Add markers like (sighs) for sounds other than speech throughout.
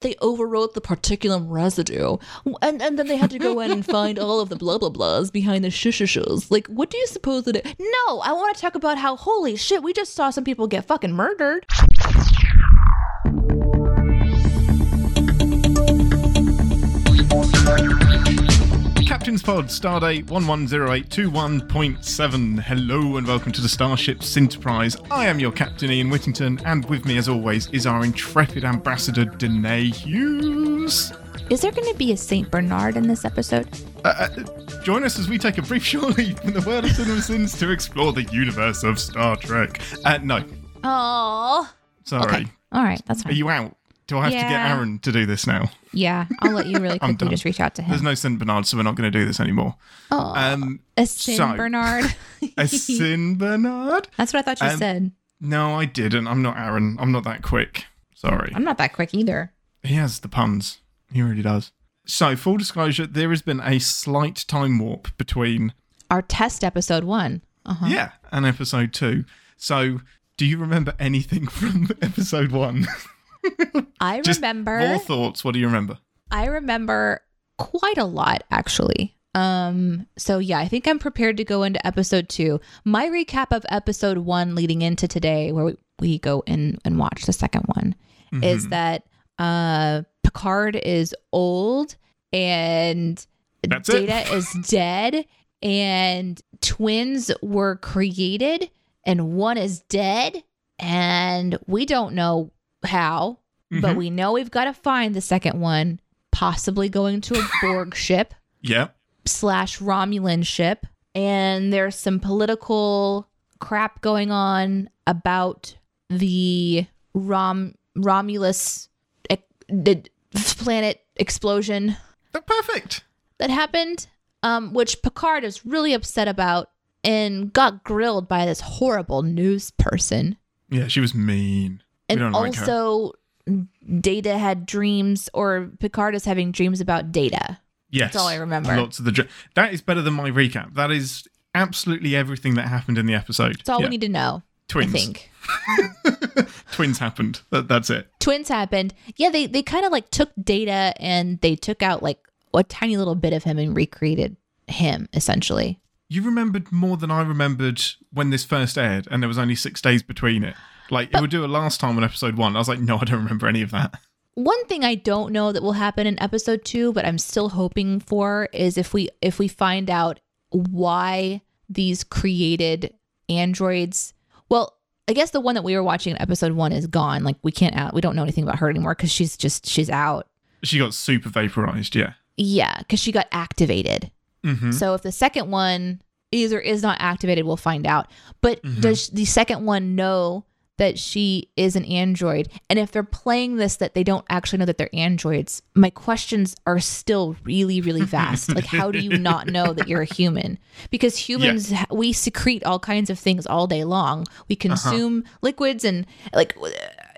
they overwrote the particulum residue. And and then they had to go in and find all of the blah blah blahs behind the shushushes. Like, what do you suppose that it No, I want to talk about how holy shit, we just saw some people get fucking murdered. Captain's Pod, Stardate 110821.7. Hello and welcome to the Starship Enterprise. I am your captain, Ian Whittington, and with me, as always, is our intrepid ambassador, Deneé Hughes. Is there going to be a Saint Bernard in this episode? Uh, uh, join us as we take a brief short leap in the world of cinema sins to explore the universe of Star Trek. Uh, no, Oh. sorry. Okay. All right, that's fine. Are you out? Do I have to get Aaron to do this now? yeah, I'll let you really (laughs) quickly just reach out to him. There's no St. Bernard, so we're not going to do this anymore. Oh, Um, a Saint so- Bernard. (laughs) a Sin Bernard? That's what I thought you Um, said. No, I didn't. I'm not Aaron. I'm not that quick. Sorry. I'm not that quick either. He has the puns. He really does. So, full disclosure, there has been a slight time warp between, Our test episode one. Uh-huh. yeah, and episode two. So, do you remember anything (laughs) from episode one? I (laughs) Just remember. Raw thoughts. What do you remember? I remember quite a lot actually. Um so yeah, I think I'm prepared to go into episode 2. My recap of episode 1 leading into today where we, we go in and watch the second one is Mhm. that uh Picard is old and That's it. Data is dead and twins were created and one is dead and we don't know how but Mhm. we know we've got to find the second one, possibly going to a (laughs) Borg ship Yeah. slash Romulan ship. And there's some political crap going on about the Rom Romulus ec- the planet explosion Oh, perfect. that happened, um, which Picard is really upset about and got grilled by this horrible news person. Yeah, she was mean. And don't like also, Data had dreams, or Picard is having dreams about Data. Yes. all I remember. Lots of the. dr- That is better than my recap. That is absolutely everything that happened in the episode. That's all Yeah. we need to know. Twins. I think (laughs) Twins happened. That, that's it. twins happened. Yeah, they they kind of like took Data and they took out like a tiny little bit of him and recreated him essentially. You remembered more than I remembered when this first aired, and there was only six days between it. Like it would do it last time on episode one. I was like, no, I don't remember any of that. (laughs) One thing I don't know that will happen in episode 2, but I'm still hoping for is if we if we find out why these created androids. Well, I guess the one that we were watching in episode 1 is gone. Like we can't out we don't know anything about her anymore cuz she's just she's out. She got super vaporized. Yeah. Yeah, cuz she got activated. Mm-hmm. So if the second one is or is not activated, we'll find out. But Mhm. does the second one know that she is an android? And if they're playing this that they don't actually know that they're androids, my questions are still really, really vast. like, how do you not know that you're a human? Because (laughs) humans, we secrete all kinds of things all day long. We consume liquids and like,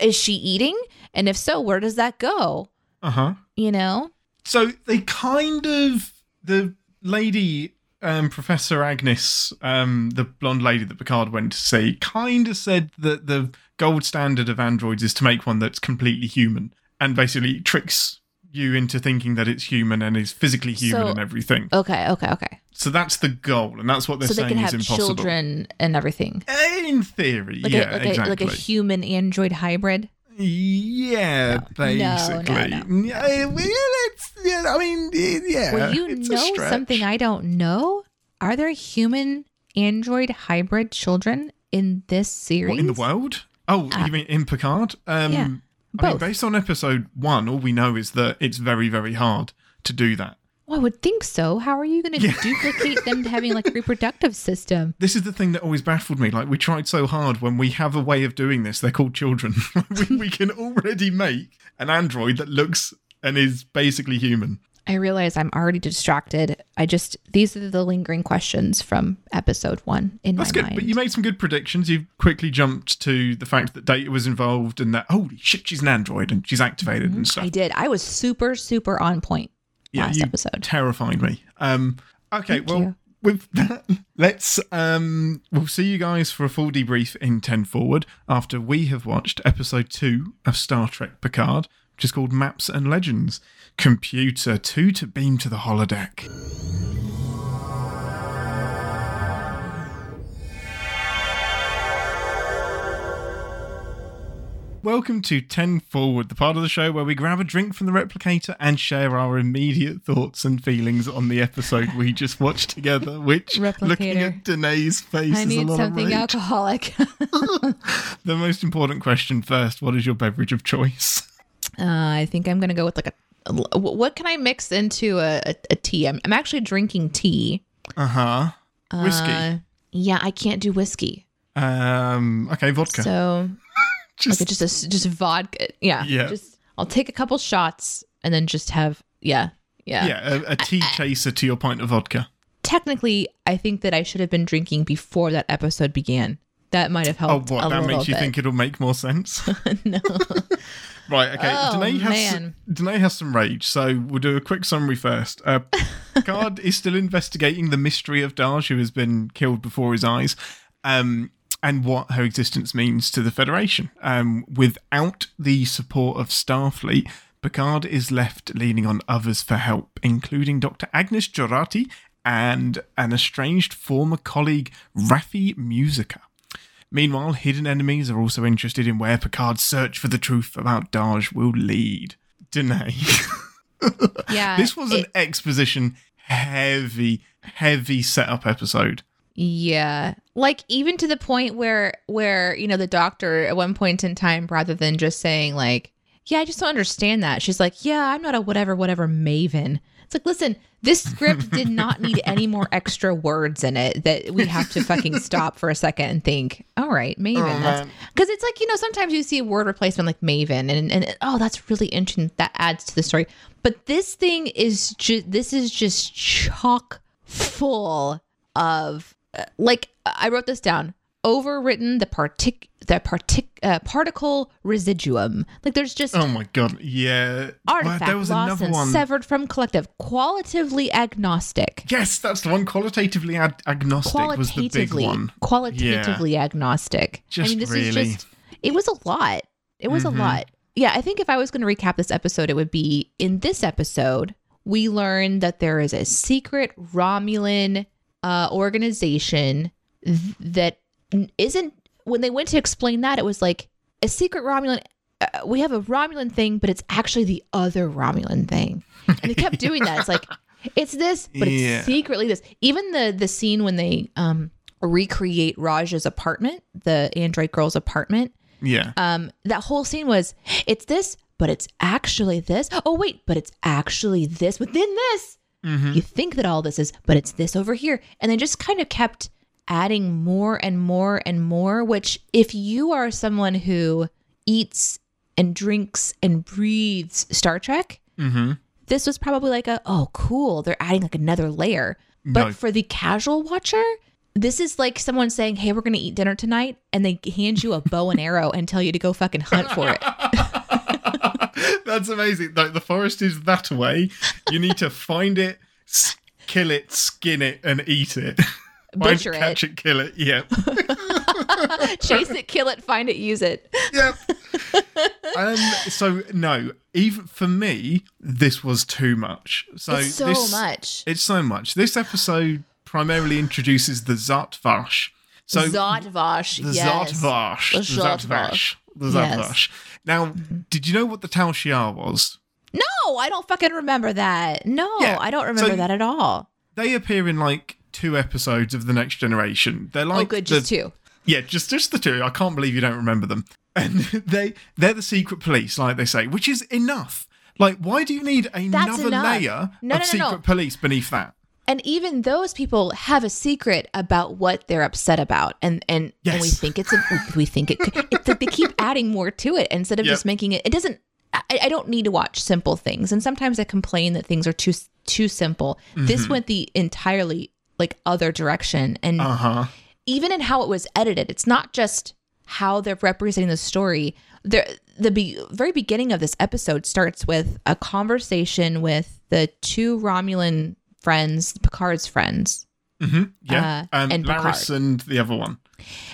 is she eating? And if so, where does that go? Uh huh. You know? So they kind of the lady, um, Professor Agnes, um, the blonde lady that Picard went to see, kind of said that the gold standard of androids is to make one that's completely human and basically tricks you into thinking that it's human and is physically human So- and everything. Okay, okay, okay. So that's the goal, and that's what they're so they saying can is have impossible. children and everything. In theory, like yeah, a, like exactly. a like a human android hybrid. Yeah, No, no, basically. no. Yeah, it's, yeah, I mean, yeah. well, you know something I don't know. Are there human android hybrid children in this series? What, in the world? Oh, Uh, you mean in Picard? Um, yeah, I mean, based on episode one, all we know is that it's very, very hard to do that. Well, I would think so. How are you going to Yeah. duplicate them to having like a reproductive system? (laughs) This is the thing that always baffled me. Like, we tried so hard when we have a way of doing this. They're called children. (laughs) we, (laughs) we can already make an android that looks and is basically human. I realize I'm already distracted. I just these are the lingering questions from episode one in That's my good. mind. But you made some good predictions. You quickly jumped to the fact that Data was involved and that, holy shit, she's an android and she's activated mm-hmm. and stuff. I did. I was super super on point yeah, last episode. terrified me. Um, okay, Thank well, you. with (laughs) that, let's um, we'll see you guys for a full debrief in Ten Forward after we have watched episode two of Star Trek Picard, which is called Maps and Legends. Computer, two to beam to the holodeck. Welcome to 10 Forward, the part of the show where we grab a drink from the replicator and share our immediate thoughts and feelings on the episode we just watched together, which, looking at Deneé's face, I is a lot something of alcoholic. (laughs) (laughs) The most important question first what is your beverage of choice? Uh, I think I'm gonna go with like a. What can I mix into a, a, a tea? I'm, I'm actually drinking tea. Uh huh. Whiskey. Uh, yeah, I can't do whiskey. um, okay, vodka. So just, like just a just vodka. Yeah. Yeah. Just I'll take a couple shots and then just have yeah yeah. yeah, a, a tea chaser to your pint of vodka. Technically, I think that I should have been drinking before that episode began. That might have helped. Oh, what? That makes you bit. think it'll make more sense? (laughs) no. (laughs) right, okay. Oh, Deneé, has, man. Deneé has some rage, so we'll do a quick summary first. Uh, (laughs) Picard is still investigating the mystery of Dahj, who has been killed before his eyes, um, and what her existence means to the Federation. Um, without the support of Starfleet, Picard is left leaning on others for help, including Dr. Agnes Jurati and an estranged former colleague, Raffi Musiker. Meanwhile, hidden enemies are also interested in where Picard's search for the truth about Dahj will lead. Deneé. (laughs) Yeah. this was an it- exposition heavy, heavy setup episode. Yeah. Like even to the point where where, you know, the doctor at one point in time rather than just saying like, "Yeah, I just don't understand that." She's like, "Yeah, I'm not a whatever whatever maven." It's like, "Listen, this script did not need any more extra words in it that we have to fucking stop for a second and think, "All right, maven." Oh, cuz it's like, you know, sometimes you see a word replacement like maven and and oh, that's really interesting. That adds to the story. But this thing is just this is just chock full of like I wrote this down. Overwritten the partic the partic uh, particle residuum. Like there's just Oh my god, yeah. Artifact was lost and one. severed from collective. Qualitatively agnostic. yes, that's the one. Qualitatively ag- agnostic was the big one. qualitatively agnostic. I mean, this really- is just. It was a lot. It was Mhm. a lot. Yeah, I think if I was going to recap this episode, it would be in this episode we learned that there is a secret Romulan uh, organization th- that isn't. When they went to explain that, it was like a secret Romulan. Uh, we have a Romulan thing, but it's actually the other Romulan thing. And they kept doing that. It's like (laughs) it's this, but it's Yeah. secretly this. Even the the scene when they um recreate Raj's apartment, the android girl's apartment. Yeah. Um, that whole scene was it's this, but it's actually this. Oh wait, but it's actually this within this. Mhm. You think that all this is, but it's this over here, and they just kind of kept adding more and more and more. Which, if you are someone who eats and drinks and breathes Star Trek, Mm-hmm. this was probably like a oh cool they're adding like another layer but No. for the casual watcher this is like someone saying hey we're gonna eat dinner tonight and they hand you a bow and arrow and tell you to go fucking hunt for it (laughs) (laughs) (laughs) That's amazing. Like the forest is that way. You need to find it, s- kill it, skin it, and eat it. (laughs) Butcher it, it. catch it, kill it. Yep. (laughs) chase it kill it find it use it yep. Um. So no, even for me, this was too much. So it's so this, much It's so much. This episode primarily introduces the Zhat Vash. So Zotvash the yes Zhat Vash. The Zhat Vash. The Yes. Now, mm-hmm. did you know what the Tal Shiar was? no i don't fucking remember that no Yeah, i don't remember so- that at all They appear in like two episodes of the Next Generation. They're oh, like oh good the, just two Yeah, just just the two. I can't believe you don't remember them. (laughs) And they they're the secret police, like they say, which is enough. Like, why do you need another layer No, of no, no, secret police beneath that? And even those people have a secret about what they're upset about and and, and we think it's a we think it it's like they keep (laughs) adding more to it instead of Yep. just making it it doesn't I, I don't need to watch simple things and sometimes i complain that things are too too simple this went the entirely like other direction and Uh huh. even in how it was edited, it's not just how they're representing the story. The the be, very beginning of this episode starts with a conversation with the two Romulan friends, Picard's friends, hmm Yeah. Uh, um, and Laris Picard. and the other one.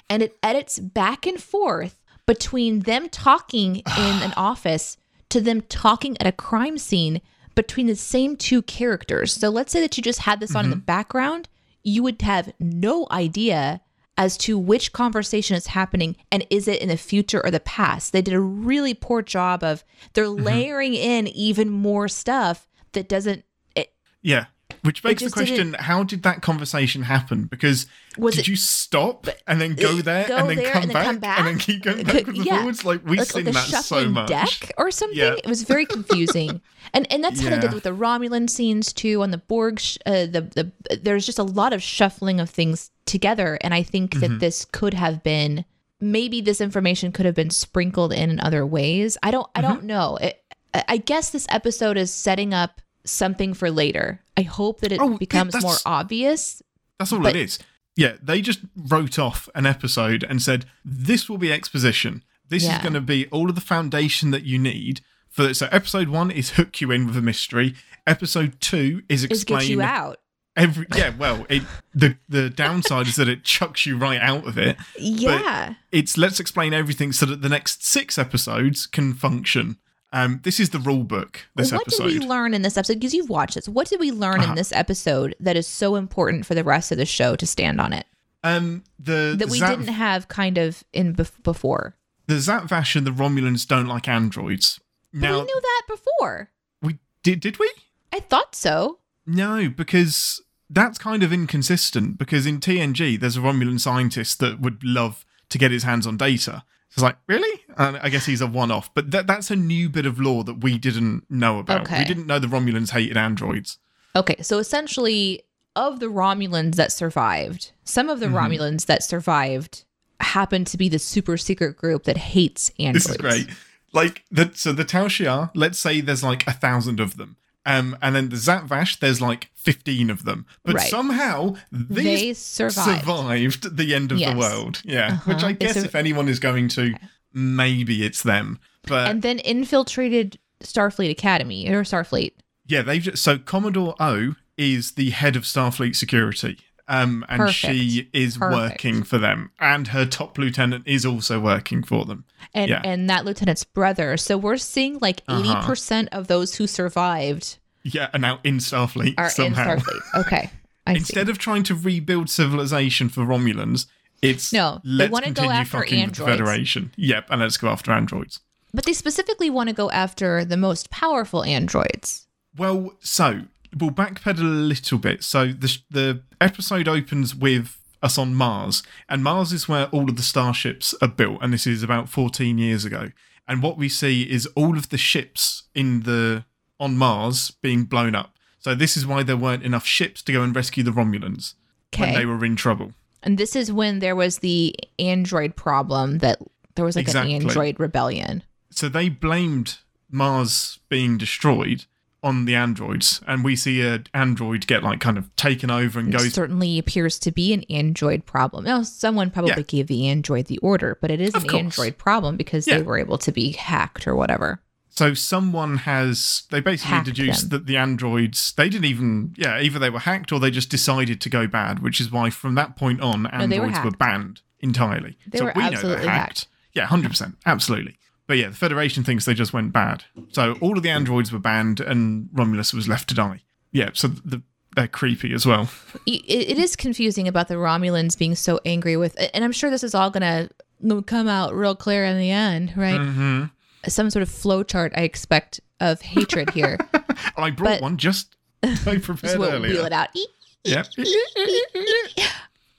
and it edits back and forth between them talking (sighs) in an office to them talking at a crime scene between the same two characters. So let's say that you just had this on in the background, you would have no idea as to which conversation is happening and is it in the future or the past. They did a really poor job of they're layering in even more stuff that doesn't it, Yeah. Which begs the question: How did that conversation happen? Because Was did it- you stop and then go there go and then, there come, and then back, come back? and then keep going backwards and forwards? Like we've like, seen like that so much. deck or something. Yeah. It was very confusing, (laughs) and and that's how they did with the Romulan scenes too. On the Borg, sh- uh, the the there's just a lot of shuffling of things together, and I think Mm-hmm. that this could have been maybe this information could have been sprinkled in in other ways. I don't I Mm-hmm. don't know. It, I I guess this episode is setting up something for later. I hope that it Oh, yeah, becomes more obvious. That's all But- it is. Yeah, they just wrote off an episode and said this will be exposition. This Yeah. is going to be all of the foundation that you need for. So episode one is hook you in with a mystery. Episode two is Is explain you out. every. Yeah, well, it the the downside is that it chucks you right out of it. Yeah. it's let's explain everything so that the next six episodes can function. Um, this is the rule book. This what episode. did we learn in this episode? Because you've watched this. What did we learn Uh-huh. in this episode that is so important for the rest of the show to stand on it um, the that we Zat, didn't have kind of in bef- before? the Zhat Vash and the Romulans don't like androids. But Now we knew that before. we did. Did we? I thought so. No, because that's kind of inconsistent. Because in TNG, there's a Romulan scientist that would love to get his hands on data. It's like, really? And I guess he's a one-off. But that, that's a new bit of law that we didn't know about. Okay. We didn't know the Romulans hated androids. Okay, so essentially, of the Romulans that survived, some of the Mm-hmm. Romulans that survived happen to be the super secret group that hates androids. This is great. Like the so the Tal Shiar, let's say there's like a thousand of them. Um, and then the Zhat Vash, there's like fifteen of them. But Right. somehow these They survived. survived the end of Yes. the world. Yeah. Uh-huh. Which I guess sur- if anyone is going to, maybe it's them. But and then infiltrated Starfleet Academy or Starfleet. yeah, they've just, so Commodore O is the head of Starfleet security. Um, and she is Perfect. working for them, and her top lieutenant is also working for them. and Yeah. and that lieutenant's brother. So we're seeing like 80 Uh-huh. percent of those who survived Yeah, and now in Starfleet are somehow. in Starfleet. Okay, I (laughs) see. Instead of trying to rebuild civilization for Romulans, it's No, they let's wanna go after fucking with the androids. Federation. Yep, and let's go after androids. But they specifically want to go after the most powerful androids. Well, so we'll backpedal a little bit. So the the episode opens with us on Mars, and Mars is where all of the starships are built, and this is about 14 years ago. And what we see is all of the ships in the on Mars being blown up. So this is why there weren't enough ships to go and rescue the Romulans when they were in trouble. And this is when there was the android problem that there was like Exactly. an android rebellion. So they blamed Mars being destroyed on the androids, and we see a android get like kind of taken over and go. It goes. certainly appears to be an android problem. Now, someone probably Yeah. gave the android the order, but it is Of an course. android problem because Yeah. they were able to be hacked or whatever. So someone has they basically Hacked deduced them. that the androids they didn't even yeah either they were hacked or they just decided to go bad, which is why from that point on they were androids were, banned entirely. They so were we know absolutely they're hacked. Yeah, hundred percent, absolutely. But yeah, the Federation thinks they just went bad. So all of the androids were banned, and Romulus was left to die. Yeah, so the, they're creepy as well. it, it is confusing about the Romulans being so angry with, and I'm sure this is all gonna come out real clear in the end, right? hmm Some sort of flowchart I expect of hatred here. (laughs) I brought But- one just (laughs) I Just prepared we'll earlier. wheel it out. Yeah.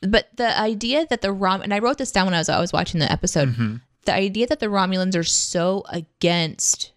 But the idea that the Rom and I wrote this down when I was I was watching the episode. Mm-hmm. The idea that the Romulans are so against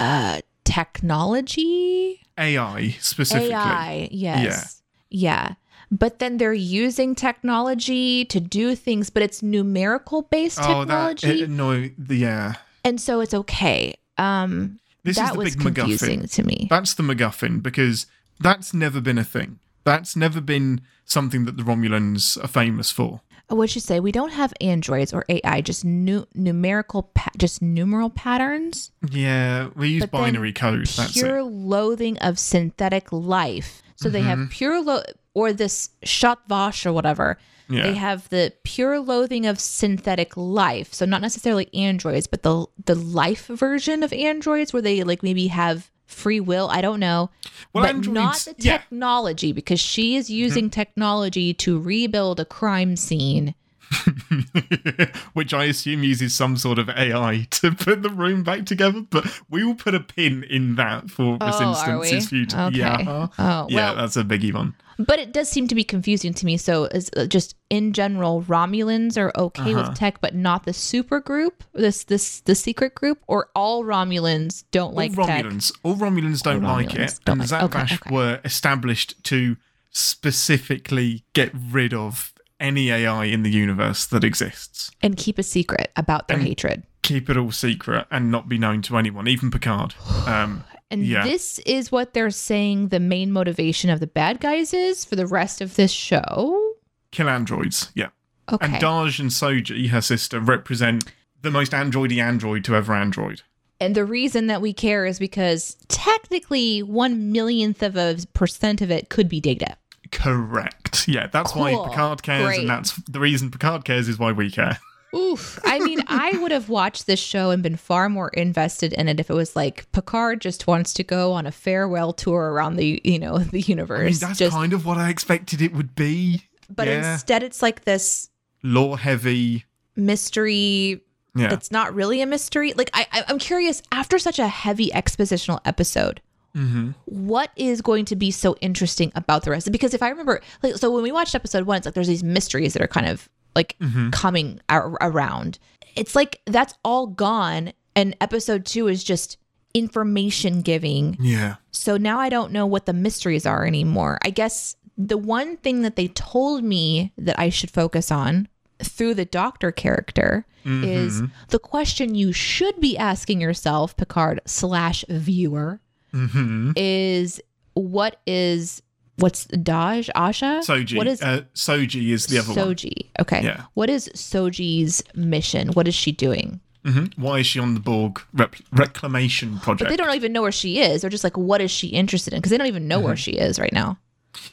uh technology, AI specifically. AI, yes, yeah. But then they're using technology to do things, but it's numerical based Oh, that technology, it, no, the, yeah. and so it's okay. Um, This that is the was big confusing MacGuffin. to me. That's the MacGuffin because that's never been a thing. That's never been something that the Romulans are famous for. What'd you say? We don't have androids or AI, just nu- numerical, pa- just numeral patterns. Yeah, we use binary code. That's pure it. loathing of synthetic life. So they Mm-hmm. have pure lo- or this Zhat Vash or whatever. Yeah. They have the pure loathing of synthetic life. So not necessarily androids, but the the life version of androids where they like maybe have free will. I don't know. Well, but androids- not the yeah. technology because she is mm-hmm. using technology to rebuild a crime scene. (laughs) which I assume uses some sort of AI to put the room back together. But we will put a pin in that for this Oh, we? future. Okay. Yeah, Oh, yeah, well- that's a biggie one. But it does seem to be confusing to me. So, is uh, just in general, Romulans are okay Uh-huh. with tech, but not the super group, this this the secret group, or all Romulans don't like all tech. Romulans, all Romulans don't All like Romulans it, don't and like- okay, okay. were established to specifically get rid of any AI in the universe that exists. and keep a secret about their hatred. Keep it all secret and not be known to anyone, even Picard. (sighs) Um, And Yeah. this is what they're saying the main motivation of the bad guys is for the rest of this show. kill androids, yeah. Okay. And Dahj and Soji, her sister, represent the most androidy android to ever android. And the reason that we care is because technically one millionth of a percent of it could be data. Correct. Yeah, that's Cool. why Picard cares, Great. and that's the reason Picard cares is why we care. Oof. I mean, (laughs) I would have watched this show and been far more invested in it if it was like Picard just wants to go on a farewell tour around the, you know, the universe. I mean, that's just, kind of what I expected it would be. but yeah. instead it's like this lore heavy. mystery Yeah. that's not really a mystery. Like I, I I'm curious after such a heavy expositional episode, Mm-hmm. what is going to be so interesting about the rest? Because if I remember, like, so when we watched episode one, it's like there's these mysteries that are kind of like Mm-hmm. coming ar- around. It's like that's all gone, and episode two is just information giving. Yeah. So now I don't know what the mysteries are anymore. I guess the one thing that they told me that I should focus on through the doctor character is the question you should be asking yourself, Picard slash viewer, Mm-hmm. is what is what's Dahj Asha? Soji. What is uh, Soji is the other one. Soji? Okay. Yeah. What is Soji's mission? What is she doing? hmm Why is she on the Borg rep- reclamation project? But they don't even know where she is. They're just like, what is she interested in? Because they don't even know Mm-hmm. where she is right now.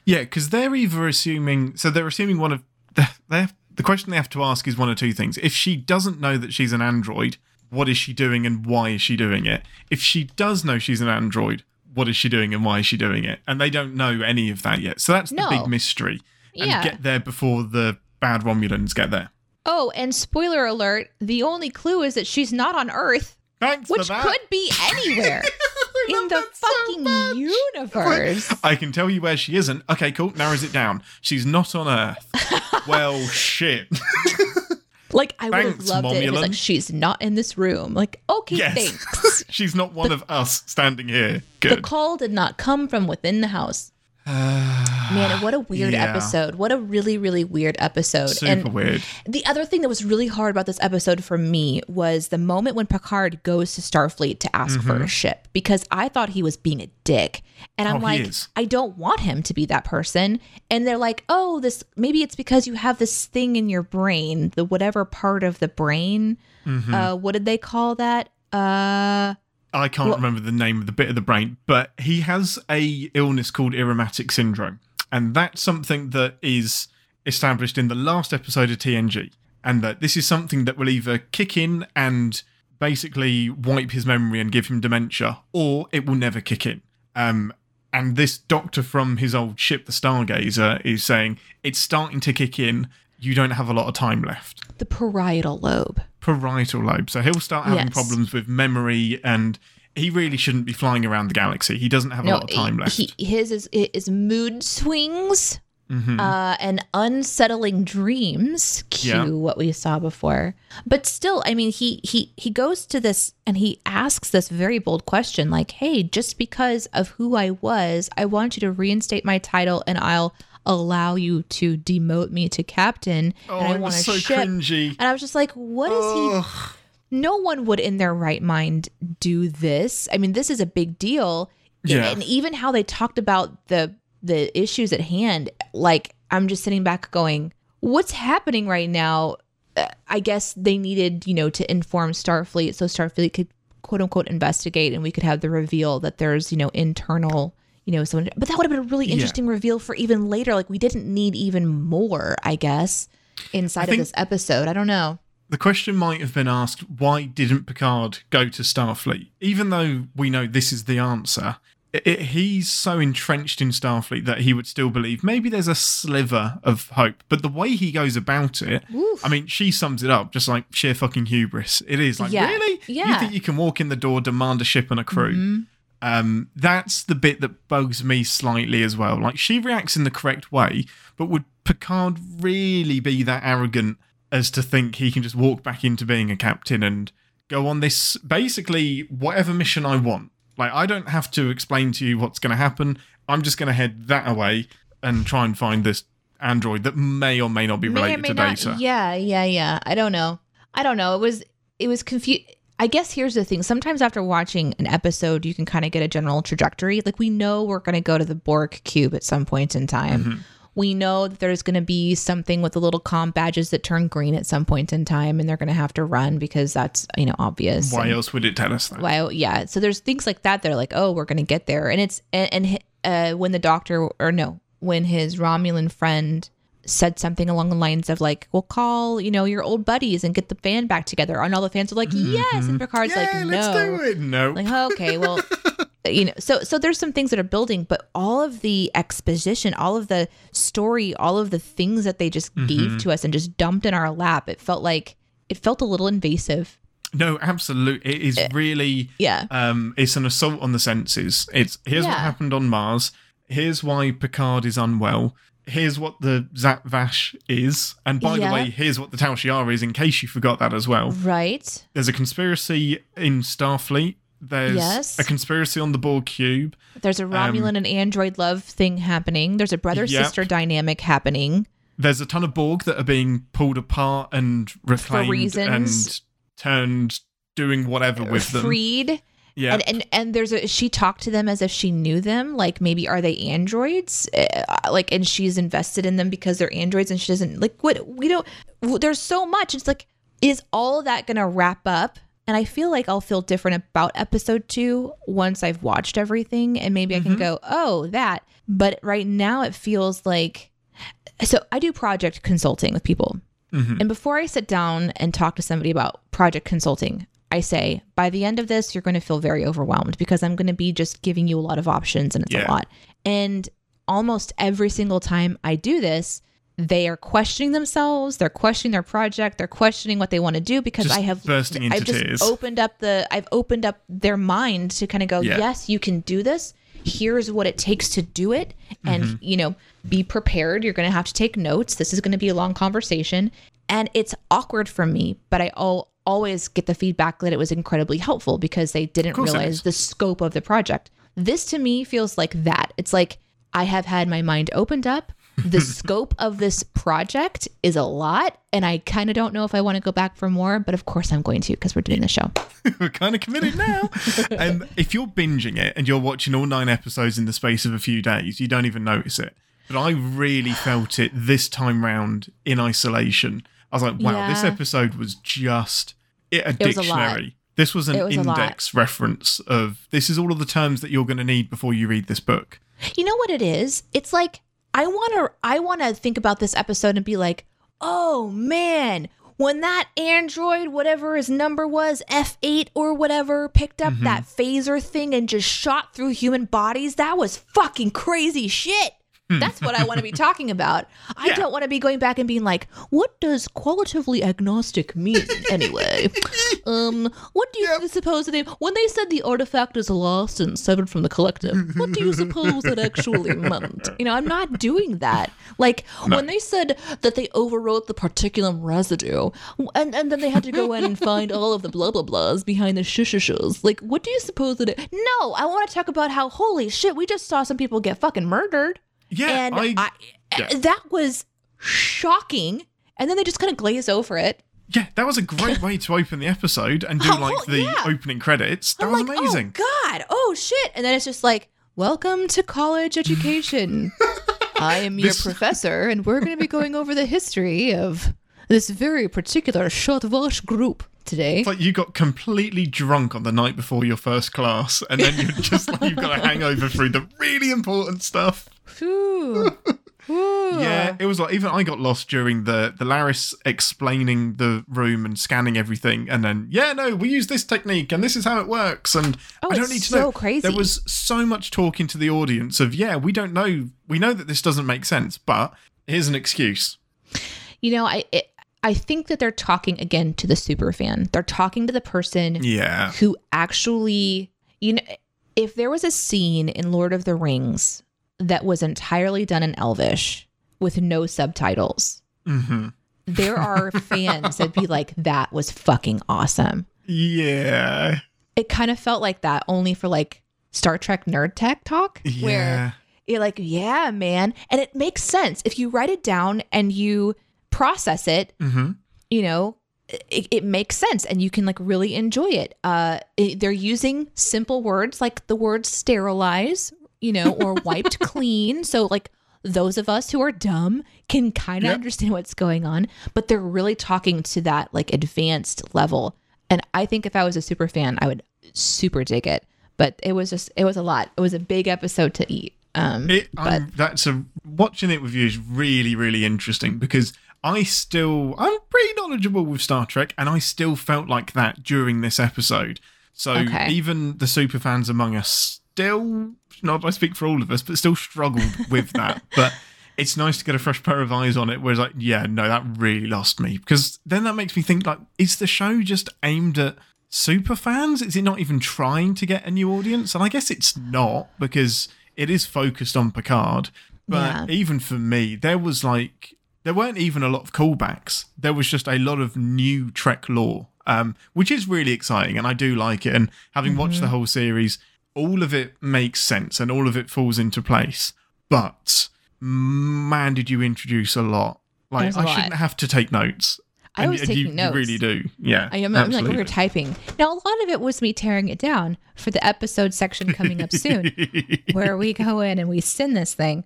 Yeah, because they're either assuming. So they're assuming one of. (laughs) They have, the question they have to ask is one of two things. If she doesn't know that she's an android, what is she doing and why is she doing it? If she does know she's an android, what is she doing and why is she doing it? And they don't know any of that yet. So that's the No. big mystery. And Yeah. get there before the bad Romulans get there. Oh, and spoiler alert, the only clue is that she's not on Earth, Thanks which for that. could be anywhere (laughs) in the that so fucking universe. (laughs) I can tell you where she isn't. Okay, cool. Narrows it down. She's not on Earth. (laughs) well, shit. Like I would have loved it. if It's like she's not in this room. Like okay, yes. thanks. (laughs) She's not one of us standing here. Good. The call did not come from within the house. (sighs) Man, what a weird Yeah. episode. What a really, really weird episode. Super and weird. the other thing that was really hard about this episode for me was the moment when Picard goes to Starfleet to ask for a ship because I thought he was being a dick. And I'm Mm-hmm. Oh, like. I don't want him to be that person. And they're like, oh, this maybe it's because you have this thing in your brain, the whatever part of the brain. Mm-hmm. Uh, what did they call that? Uh, I can't remember the name of the bit of the brain, but he has a illness called Irumodic syndrome, and that's something that is established in the last episode of TNG, and that this is something that will either kick in and basically wipe his memory and give him dementia, or it will never kick in. Um, and this doctor from his old ship, the Stargazer, is saying it's starting to kick in. You don't have a lot of time left the parietal lobe. parietal lobe. So he'll start having Yes. problems with memory, and he really shouldn't be flying around the galaxy. He doesn't have a lot of time left. he, his is, is mood swings Mhm. uh, and unsettling dreams. Cue Yeah. what we saw before, but still, I mean, he he he goes to this and he asks this very bold question, like, "Hey, just because of who I was, I want you to reinstate my title, and I'll allow you to demote me to captain, oh, and I want was a so ship." cringy. And I was just like, "What is he?" No one would in their right mind do this. I mean, this is a big deal. Yeah. And even how they talked about the the issues at hand, like I'm just sitting back going, what's happening right now? Uh, I guess they needed, you know, to inform Starfleet so Starfleet could quote unquote investigate and we could have the reveal that there's, you know, internal you know, someone. But that would have been a really Yeah. interesting reveal for even later. Like we didn't need even more, I guess, inside of this episode. I don't know. The question might have been asked why didn't Picard go to Starfleet? Even though we know this is the answer, i i he's so entrenched in Starfleet that he would still believe maybe there's a sliver of hope. But the way he goes about it, I mean, she sums it up just like sheer fucking hubris. It is like, Yeah. really? Yeah. Mm-hmm. think you can walk in the door, demand a ship and a crew? Um, that's the bit that bugs me slightly as well. Like she reacts in the correct way, but would Picard really be that arrogant as to think he can just walk back into being a captain and go on this basically whatever mission I want? Like I don't have to explain to you what's going to happen. I'm just going to head that away and try and find this android that may or may not be May related may to not. Data. Yeah, yeah, yeah. I don't know. I don't know. It was it was confused. I guess here's the thing. Sometimes after watching an episode, you can kind of get a general trajectory. Like we know we're going to go to the Borg cube at some point in time. Mm-hmm. We know that there's going to be something with the little com badges that turn green at some point in time, and they're going to have to run because that's you know obvious. Why And- else would it tell us that? Why? Yeah. So there's things like that. They're like, oh, we're gonna get there, and it's and, and uh, when the doctor or no, when his Romulan friend said something along the lines of like, "We'll call you know your old buddies and get the band back together," and all the fans were like, "Yes," and Picard's Mm-hmm. yeah, like, let's "No." do it. No. Like, oh, okay, well, (laughs) you know, so so there's some things that are building, but all of the exposition, all of the story, all of the things that they just Mm-hmm. gave to us and just dumped in our lap, it felt like it felt a little invasive. No, absolutely. It is really Yeah. um it's an assault on the senses. It's here's what happened on Mars. Here's why Picard is unwell. Here's what the Zhat Vash is. And by Yeah. the way, here's what the Tal Shiar is, in case you forgot that as well. Right. There's a conspiracy in Starfleet. There's Yes. a conspiracy on the Borg cube. There's a Romulan um, and Android love thing happening. There's a brother Yep. sister dynamic happening. There's a ton of Borg that are being pulled apart and reclaimed and turned doing whatever with them. Freed. Yeah. And, and and there's a she talked to them as if she knew them. Like maybe are they androids? Uh, uh like and she's invested in them because they're androids and she doesn't like what we don't. There's so much. It's like is all that gonna wrap up? And I feel like I'll feel different about episode two once I've watched everything and maybe I can mm-hmm. go oh that. But right now it feels like so I do project consulting with people. Mm-hmm. And before I sit down and talk to somebody about project consulting, I say, by the end of this, you're going to feel very overwhelmed because I'm going to be just giving you a lot of options and it's Yeah. a lot. And almost every single time I do this, they are questioning themselves, they're questioning their project, they're questioning what they want to do because Just I have bursting into I've just tears. opened up the I've opened up their mind to kind of go, Yeah. yes, you can do this. Here's what it takes to do it and Mm-hmm. you know, be prepared. You're going to have to take notes. This is going to be a long conversation and it's awkward for me, but I al- always get the feedback that it was incredibly helpful because they didn't realize the scope of the project. This to me feels like that. It's like I have had my mind opened up. The (laughs) scope of this project is a lot, and I kind of don't know if I want to go back for more, but of course I'm going to because we're doing the show. (laughs) we're kind of committed now. (laughs) um, if you're binging it and you're watching all nine episodes in the space of a few days, you don't even notice it. But I really felt it this time round in isolation. I was like, wow, this episode was just it, a was a dictionary. This was an was index reference of this is all of the terms that you're going to need before you read this book. You know what it is? It's like I want to I want to think about this episode and be like, "Oh man, when that android whatever his number was, F8 or whatever, picked up mm-hmm. that phaser thing and just shot through human bodies, that was fucking crazy shit." That's what I want to be talking about. I Yeah. don't want to be going back and being like, "What does qualitatively agnostic mean anyway?" (laughs) um, what do you suppose that they when they said the artifact is lost and severed from the collective? What do you suppose that actually (laughs) meant? You know, I'm not doing that. Like when they said that they overwrote the particulum residue, and and then they had to go in and find all of the blah blah blahs behind the shishishas. Like, what do you suppose that? It, no, I want to talk about how holy shit, we just saw some people get fucking murdered Yeah, and I, I, yeah. that was shocking. And then they just kind of glaze over it. yeah, that was a great way to open the episode and do Oh, like the yeah. opening credits. That I'm was like, oh, amazing. oh God, oh shit, and then it's just like, welcome to college education. (laughs) I am your This- professor, and we're going to be going over the history of this very particular Zhat Vash group. today. It's like you got completely drunk on the night before your first class, and then you're just like you've got a (laughs) hangover through the really important stuff. (laughs) Whew. Yeah, it was like even I got lost during the the Laris explaining the room and scanning everything, and then yeah, no, we use this technique and this is how it works, and Oh, I don't need to so know. crazy. There was so much talking to the audience of yeah, we don't know, we know that this doesn't make sense, but here's an excuse. You know, I it, I think that they're talking again to the super fan. They're talking to the person Yeah, who actually, you know, if there was a scene in Lord of the Rings that was entirely done in Elvish with no subtitles, hmm there are (laughs) fans that'd be like, "That was fucking awesome." yeah, It kind of felt like that, only for like Star Trek nerd tech talk, where you're like, "Yeah, man," and it makes sense. If you write it down and you process it hmm you know it, it makes sense and you can like really enjoy it. Uh it- they're using simple words like the word sterilize you know or wiped (laughs) clean so like those of us who are dumb can kind of Yep. understand what's going on but they're really talking to that like advanced level and i think if i was a super fan i would super dig it but it was just it was a lot it was a big episode to eat um It, but that's a watching it with you is really really interesting because I still I'm pretty knowledgeable with Star Trek and I still felt like that during this episode. So Okay. even the super fans among us still not I speak for all of us, but still struggled with (laughs) that. But it's nice to get a fresh pair of eyes on it. Whereas like, yeah, no, that really lost me because then that makes me think like, is the show just aimed at super fans? Is it not even trying to get a new audience? And I guess it's not because it is focused on Picard. But Yeah. even for me, there was like there weren't even a lot of callbacks. There was just a lot of new Trek lore, um, which is really exciting, and I do like it. And having watched Mm-hmm. the whole series, all of it makes sense and all of it falls into place. But man, did you introduce a lot! Like a I lot. shouldn't have to take notes. I And was taking you, notes. You really do. Yeah, I am I'm like absolutely. over typing. Now a lot of it was me tearing it down for the episode section coming up soon, (laughs) where we go in and we sin this thing.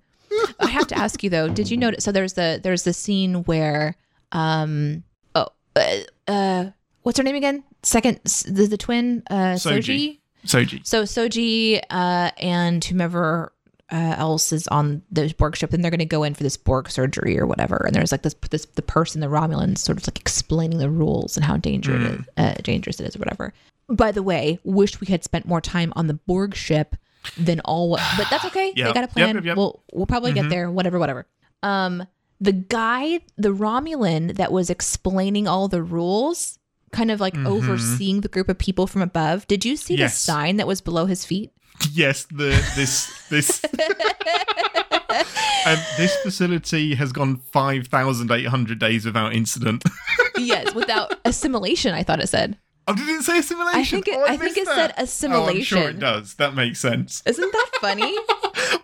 I have to ask you though, did you notice? So there's the there's the scene where, um, oh, uh, uh what's her name again? Second, the, the twin, uh, Soji. Soji. Soji. So Soji, uh, and whomever uh, else is on the Borg ship, then they're going to go in for this Borg surgery or whatever. And there's like this this the person, the Romulans, sort of like explaining the rules and how dangerous it is, uh, dangerous it is, or whatever. By the way, wish we had spent more time on the Borg ship than all. But that's okay. (sighs) Yep. They got a plan. yep, yep. We'll we'll probably Mhm. get there. Whatever, whatever. Um, the guy, the Romulan that was explaining all the rules. Kind of like Mhm. overseeing the group of people from above. Did you see Yes. the sign that was below his feet? Yes, the this this (laughs) um, this facility has gone five thousand eight hundred days without incident. (laughs) yes, without assimilation. I thought it said. Oh, did it say assimilation? I think it- Oh, I think it said assimilation. Oh, I'm sure it does. That makes sense. Isn't that funny? (laughs)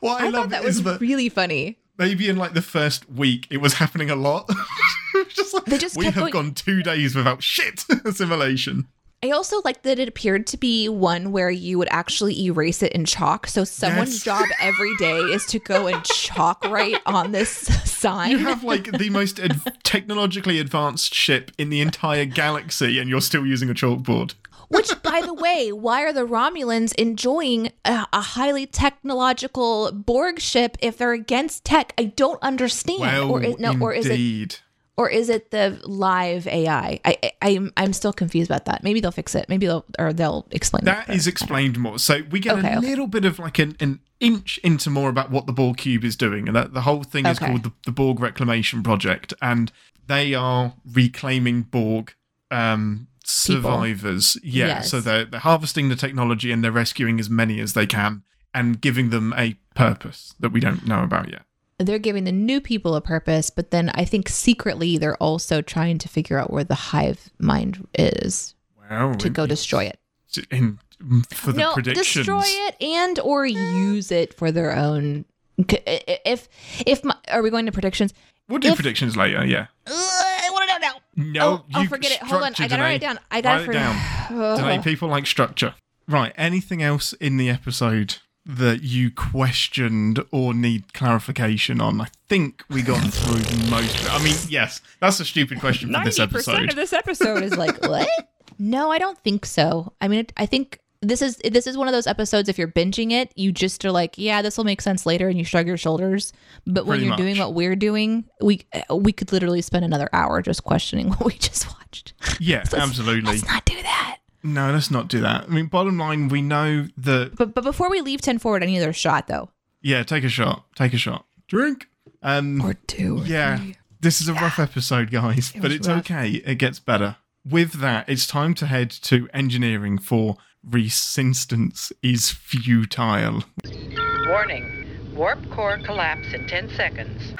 What I, I, love thought that was that really funny. Maybe in like the first week it was happening a lot. (laughs) Just like, They just we have going- gone two days without shit (laughs) assimilation. I also like that it appeared to be one where you would actually erase it in chalk. So someone's Yes. job every day is to go and chalk write on this (laughs) sign. You have like the most ad- technologically advanced ship in the entire galaxy, and you're still using a chalkboard. Which, by the way, why are the Romulans enjoying a, a highly technological Borg ship if they're against tech? I don't understand. Well, or is, no, or is it indeed. or is it the live AI? I, I I'm I'm still confused about that. Maybe they'll fix it. Maybe they'll or they'll explain That is explained more. So we get Okay, a okay. little bit of like an, an inch into more about what the Borg cube is doing, and that the whole thing is Okay. called the, the Borg Reclamation Project, and they are reclaiming Borg um, survivors. Yeah, Yes. so they're they're harvesting the technology and they're rescuing as many as they can and giving them a purpose that we don't know about yet. They're giving the new people a purpose, but then I think secretly they're also trying to figure out where the hive mind is Well, to go destroy it. in, for the no, predictions. destroy it and or use it for their own. If if my, are we going to predictions? We'll do if- predictions later. Yeah. Ugh, I want to know now. No, oh, oh, you forget it. Hold on, I gotta write it Deneé. down. I gotta Write it for- down. Ugh. (sighs) Today, people like structure. Right. Anything else in the episode that you questioned or need clarification on? I think we got through most of it. I mean, yes, that's a stupid question for this episode. Ninety percent episode. of this episode is like (laughs) what? No, I don't think so. I mean, I think this is this is one of those episodes. If you're binging it, you just are like, yeah, this will make sense later, and you shrug your shoulders. But when Pretty you're doing what we're doing, we we could literally spend another hour just questioning (laughs) what we just watched. Yeah, Let's- absolutely. Let's not do that. No, let's not do that. I mean, bottom line, we know that. But but before we leave ten forward, I need another shot though, Yeah, take a shot. Take a shot. Drink. Um. or two. Or yeah, three. this is a rough episode, guys, but it's rough. okay. It gets better. With that, it's time to head to engineering for ReSINstance is futile. Warning. Warp core collapse in 10 seconds.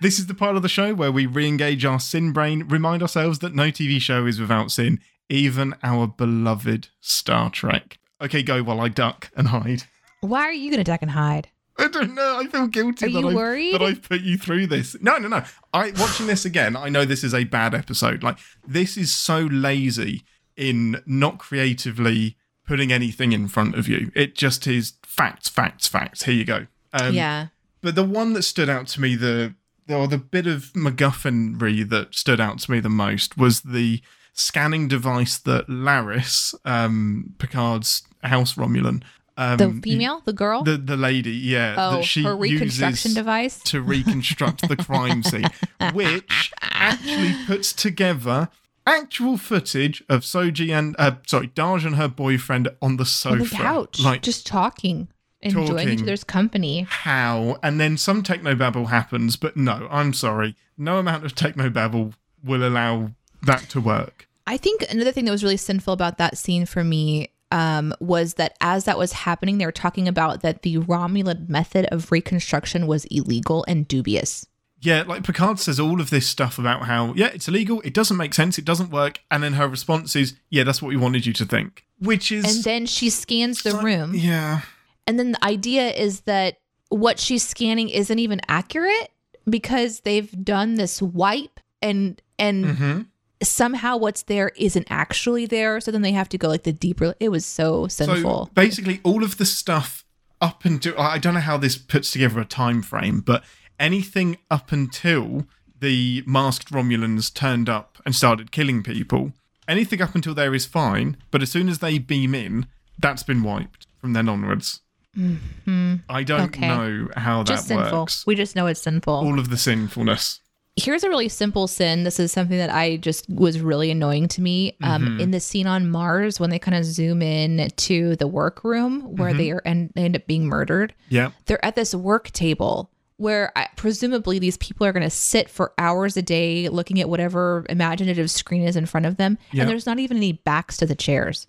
This is the part of the show where we re engage our sin brain, remind ourselves that no TV show is without sin, even our beloved Star Trek. Okay, go while I duck and hide. Why are you gonna duck and hide? I don't know. I feel guilty Are that, you I've, worried? that I've put you through this. No, no, no. I watching this again. I know this is a bad episode. Like this is so lazy in not creatively putting anything in front of you. It just is facts, facts, facts. Here you go. Um, yeah. But the one that stood out to me, the or the bit of MacGuffinry that stood out to me the most was the scanning device that Laris, um, Picard's house Romulan, um, The female, the girl. the the lady, yeah, oh, that she her reconstruction uses device. to reconstruct the crime scene, (laughs) which actually puts together actual footage of Soji and uh, sorry, Dahj and her boyfriend on the sofa, on the couch, like just talking, enjoying Talking. each other's company. how, and then some technobabble happens, but no, I'm sorry, no amount of technobabble will allow that to work. I think another thing that was really sinful about that scene for me um, was that as that was happening, they were talking about that the Romulan method of reconstruction was illegal and dubious. Yeah, like Picard says all of this stuff about how, yeah, it's illegal, it doesn't make sense, it doesn't work, and then her response is, yeah, that's what we wanted you to think. Which is. And then she scans the room, Yeah. and then the idea is that what she's scanning isn't even accurate because they've done this wipe and and hmm somehow what's there isn't actually there. So then they have to go like the deeper. It was so sinful. So basically, all of the stuff up until I don't know how this puts together a time frame, but anything up until the masked Romulans turned up and started killing people, anything up until there is fine. But as soon as they beam in, that's been wiped from then onwards. Mm-hmm. I don't Okay. know how just that sinful. works. We just know it's sinful. All of the sinfulness. Here's a really simple sin. This is something that I just was really annoying to me. Um, Mm-hmm. In the scene on Mars, when they kind of zoom in to the workroom where Mm-hmm. they are and they end up being murdered, Yeah. they're at this work table where I, presumably these people are going to sit for hours a day looking at whatever imaginative screen is in front of them, Yeah. and there's not even any backs to the chairs.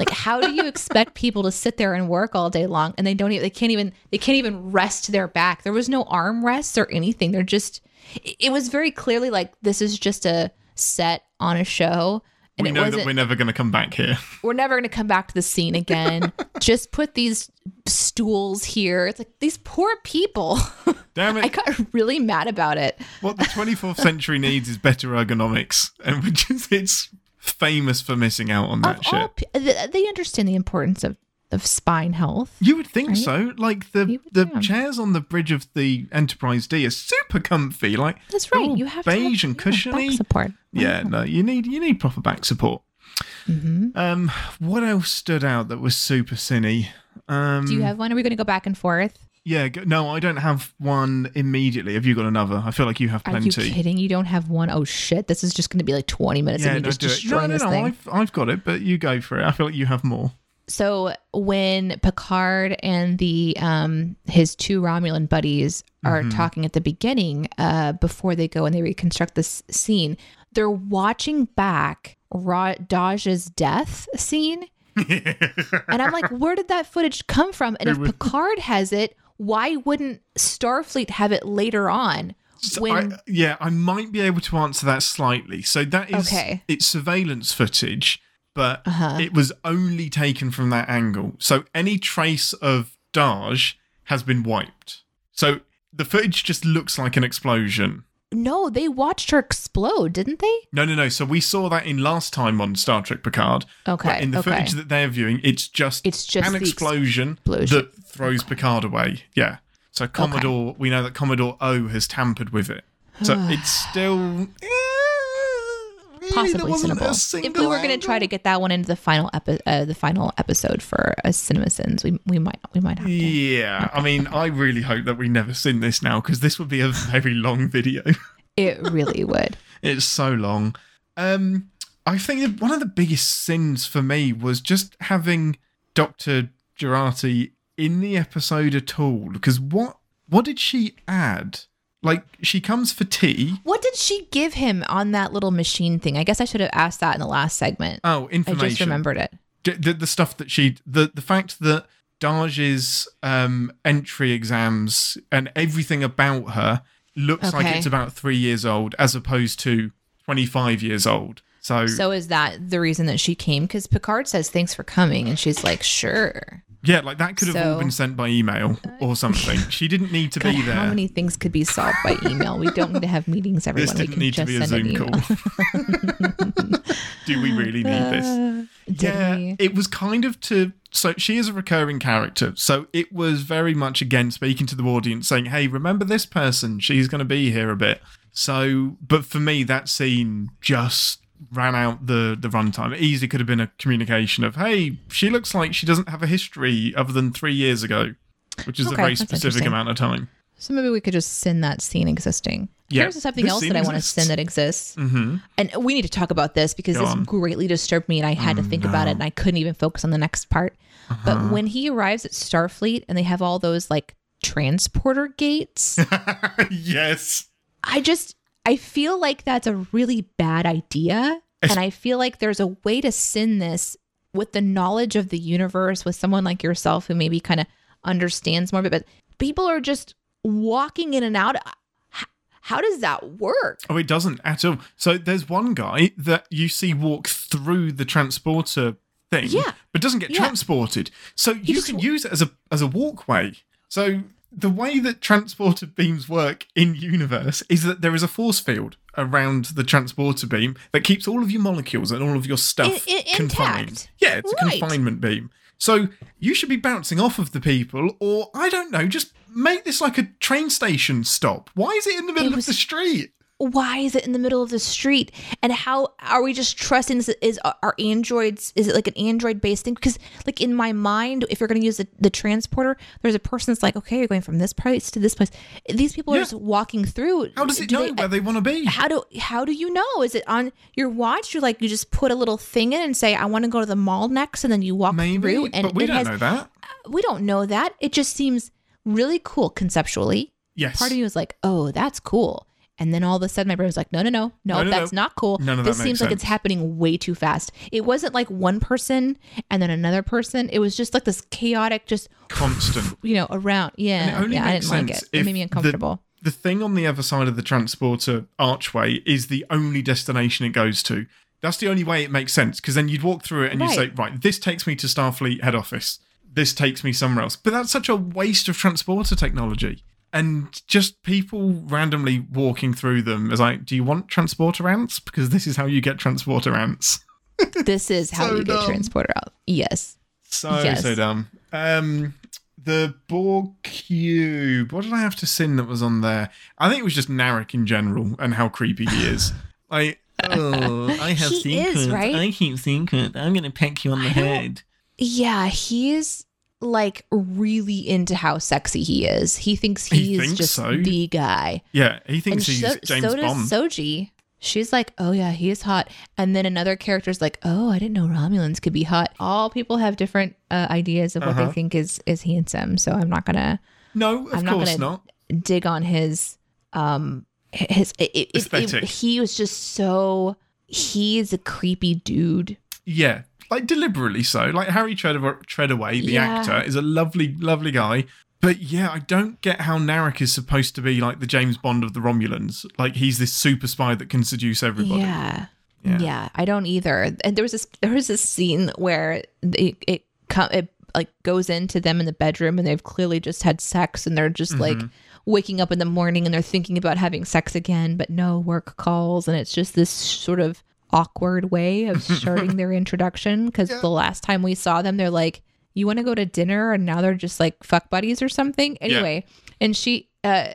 like, how do you (laughs) expect people to sit there and work all day long, and they don't even they can't even they can't even rest their back? There was no arm rests or anything. They're just it- was very clearly like this is just a set on a show. And We it know that we're never going to come back here. (laughs) we're never going to come back to the scene again. (laughs) Just put these stools here. It's like these poor people. Damn (laughs) it! I got really mad about it. What the 24th century needs is better ergonomics, and which is it's famous for missing out on that Of shit. all they understand the importance of, of spine health. You would think Right? so. Like the would the think. chairs on the bridge of the Enterprise D are super comfy. Like That's right. You have beige have, and yeah, cushiony. back support. Yeah, no, you need you need proper back support. hmm Um, what else stood out that was super cinny? Um, Do you have one? Are we going to go back and forth? Yeah, go, no, I don't have one immediately. Have you got another? I feel like you have plenty. Are you kidding? You don't have one? Oh shit! This is just going to be like twenty minutes yeah, of me no, just do it. No, no, no. I've I've got it, but you go for it. I feel like you have more. So when Picard and the um his two Romulan buddies are Mm-hmm. talking at the beginning, uh, before they go and they reconstruct this scene, they're watching back Ra- Dahj's death scene, (laughs) and I'm like, where did that footage come from? And if Picard has it, why wouldn't Starfleet have it later on? So When I, yeah, I might be able to answer that slightly. So that is Okay. it's surveillance footage, but Uh-huh. it was only taken from that angle. So any trace of Dahj has been wiped. So the footage just looks like an explosion. no, they watched her explode, didn't they? No, no, no. So we saw that in last time on Star Trek Picard. Okay, But in the okay. footage that they're viewing, it's just It's just an explosion, explosion. that throws Picard away. Yeah. So Commodore, we know that Commodore O has tampered with it. So (sighs) it's still. Really, possibly there wasn't Cinnable. a If we were going to try to get that one into the final epi- uh, the final episode for a CinemaSins, we we might we might have to. Yeah, I mean, I really hope that we never sin this now because this would be a very long video. (laughs) It really would. it's so long. Um, I think one of the biggest sins for me was just having Doctor Girardi in the episode at all. Because what what did she add? Like she comes for tea. What did she give him on that little machine thing? I guess I should have asked that in the last segment. Oh, information. I just remembered it. D- the, the stuff that she the the fact that Dahj's um entry exams and everything about her looks like it's about three years old as opposed to 25 years old so, So is that the reason that she came? Because Picard says thanks for coming, and she's like, sure. Yeah like that could have all been sent by email or something she didn't need to God, be there how many things could be solved by email? We don't need to have meetings, everyone. this we didn't can need to just be a zoom call (laughs) do we really need this uh, Did yeah, we? it was kind of to. So she is a recurring character. So it was very much again speaking to the audience, saying, "Hey, remember this person? She's going to be here a bit." So, but for me, that scene just ran out the the runtime. It easily could have been a communication of, "Hey, she looks like she doesn't have a history other than three years ago," which is Okay, a very specific amount of time. So maybe we could just send that scene existing. Yeah, Here's something else that I want to send that exists. hmm And we need to talk about this because Go this on. greatly disturbed me and I had to think about it and I couldn't even focus on the next part. Uh-huh. But when he arrives at Starfleet and they have all those like transporter gates, (laughs) yes. I just I feel like that's a really bad idea. And I feel like there's a way to sin this with the knowledge of the universe with someone like yourself who maybe kind of understands more of it. But people are just walking in and out. How does that work? Oh, it doesn't at all. So there's one guy that you see walk through the transporter thing, Yeah. but doesn't get Yeah. transported. So you can w- use it as a as a walkway. So the way that transporter beams work in universe is that there is a force field around the transporter beam that keeps all of your molecules and all of your stuff I- I- confined. intact. Yeah, it's a Right. confinement beam. So you should be bouncing off of the people, or I don't know, just make this like a train station stop. Why is it in the middle was- of the street? Why is it in the middle of the street? And how are we just trusting this is our androids is it like an android based thing? Because like in my mind if you're going to use the, the transporter there's a person that's like okay you're going from this place to this place. These people are just walking through. How does it Do know they- where they want to be? how do how do you know? Is it on your watch? You're like you just put a little thing in and say i want to go to the mall next and then you walk Maybe, through and but we don't has know that. Uh, we don't know that. It just seems really cool conceptually. Yes. part of me was like, "Oh, that's cool," and then all of a sudden, my brain was like, "No, no, no, no, No, no, that's no. not cool. None of this that makes seems like it's happening way too fast. It wasn't like one person and then another person. It was just like this chaotic, just Constant. you know, around. Yeah, only yeah, I didn't like it. It made me the- uncomfortable. The thing on the other side of the transporter archway is the only destination it goes to. That's the only way it makes sense because then you'd walk through it and you Right. say, right, this takes me to Starfleet head office. This takes me somewhere else. But that's such a waste of transporter technology. And just people randomly walking through them as like, do you want transporter ants? Because this is how you get transporter ants. (laughs) this is how so you get transporter ants. Yes. So Yes. so dumb. Um, the Borg cube. What did I have to sin that was on there? I think it was just Narek in general and how creepy he is. (laughs) I oh, I have He is, right? I keep secret. I'm gonna peck you on the I head. Yeah, he's like really into how sexy he is. He thinks He he's thinks just so. the guy. Yeah, he and thinks he's so, James so does Bond. Soji. She's like, oh yeah, he is hot. And then another character's like, oh, I didn't know Romulans could be hot. All people have different uh, ideas of what Uh-huh. they think is is handsome. So I'm not gonna no, of I'm not course not. dig on his um his it, it, it, Aesthetic. he was just so he's a creepy dude. Yeah, like deliberately so. Like Harry Tread- Treadaway, the Yeah. actor, is a lovely, lovely guy. But yeah, I don't get how Narek is supposed to be like the James Bond of the Romulans. Like he's this super spy that can seduce everybody. Yeah. Yeah. yeah. I don't either. And there was this there was this scene where it it come it like goes into them in the bedroom and they've clearly just had sex and they're just like Mm-hmm. waking up in the morning and they're thinking about having sex again, but no work calls and it's just this sort of awkward way of (laughs) starting their introduction because the last time we saw them they're like you want to go to dinner and now they're just like fuck buddies or something anyway and she uh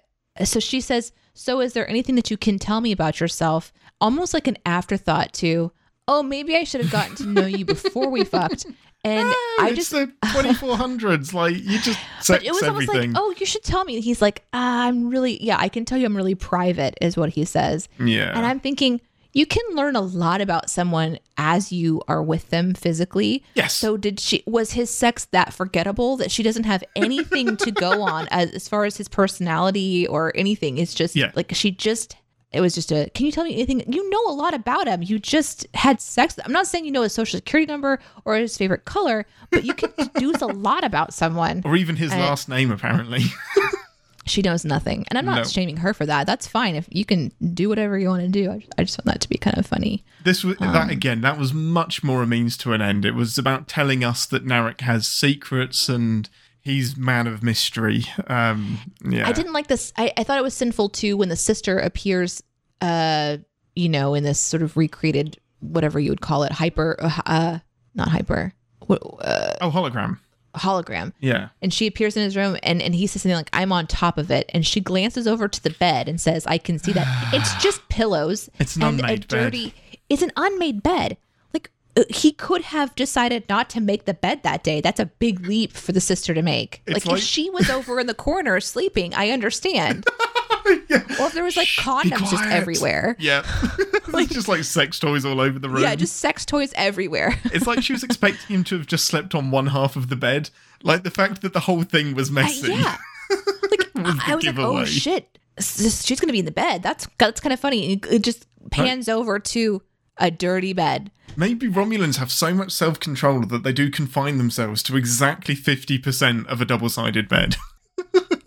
so she says, So is there anything that you can tell me about yourself? Almost like an afterthought to, Oh, maybe I should have gotten to know you before we fucked. (laughs) And I it's just, the (laughs) 2400s. like you just sex it was almost like, Oh, you should tell me. He's like, ah, I'm really, yeah, I can tell you I'm really private, is what he says. yeah. And I'm thinking, you can learn a lot about someone as you are with them physically. Yes. So did she was his sex that forgettable that she doesn't have anything to go (laughs) on as, as far as his personality or anything? It's just Yeah. like she just it was just a can you tell me anything you know a lot about him you just had sex i'm not saying you know his social security number or his favorite color but you can (laughs) deduce a lot about someone or even his I- last name, apparently. (laughs) she knows nothing and i'm not No. shaming her for that that's fine if you can do whatever you want to do i just, I just found that to be kind of funny This was Um, that again. That was much more a means to an end. It was about telling us that Narek has secrets and he's man of mystery. Um, yeah, I didn't like this. I, I thought it was sinful too when the sister appears, uh, you know, in this sort of recreated whatever you would call it, hyper, uh, uh not hyper, uh, Oh, hologram. Hologram, Yeah, and she appears in his room, and and he says something like, "I'm on top of it," and she glances over to the bed and says, "I can see that (sighs) it's just pillows It's an and unmade a bed. dirty. It's an unmade bed." Like uh, he could have decided not to make the bed that day. That's a big leap for the sister to make. Like, like- if she was over in the corner sleeping, I understand. (laughs) (laughs) yeah. Or if there was like Shh, condoms just everywhere. Yeah, (laughs) (laughs) it's just like sex toys all over the room. Yeah, just sex toys everywhere. It's like she was expecting him to have just slept on one half of the bed. Like the fact that the whole thing was Uh, messy. yeah. Like Was I the was like, oh shit, she's gonna be in the bed. That's that's kind of funny. It just pans over to a dirty bed. Maybe Romulans have so much self control that they do confine themselves to exactly 50% of a double sided bed.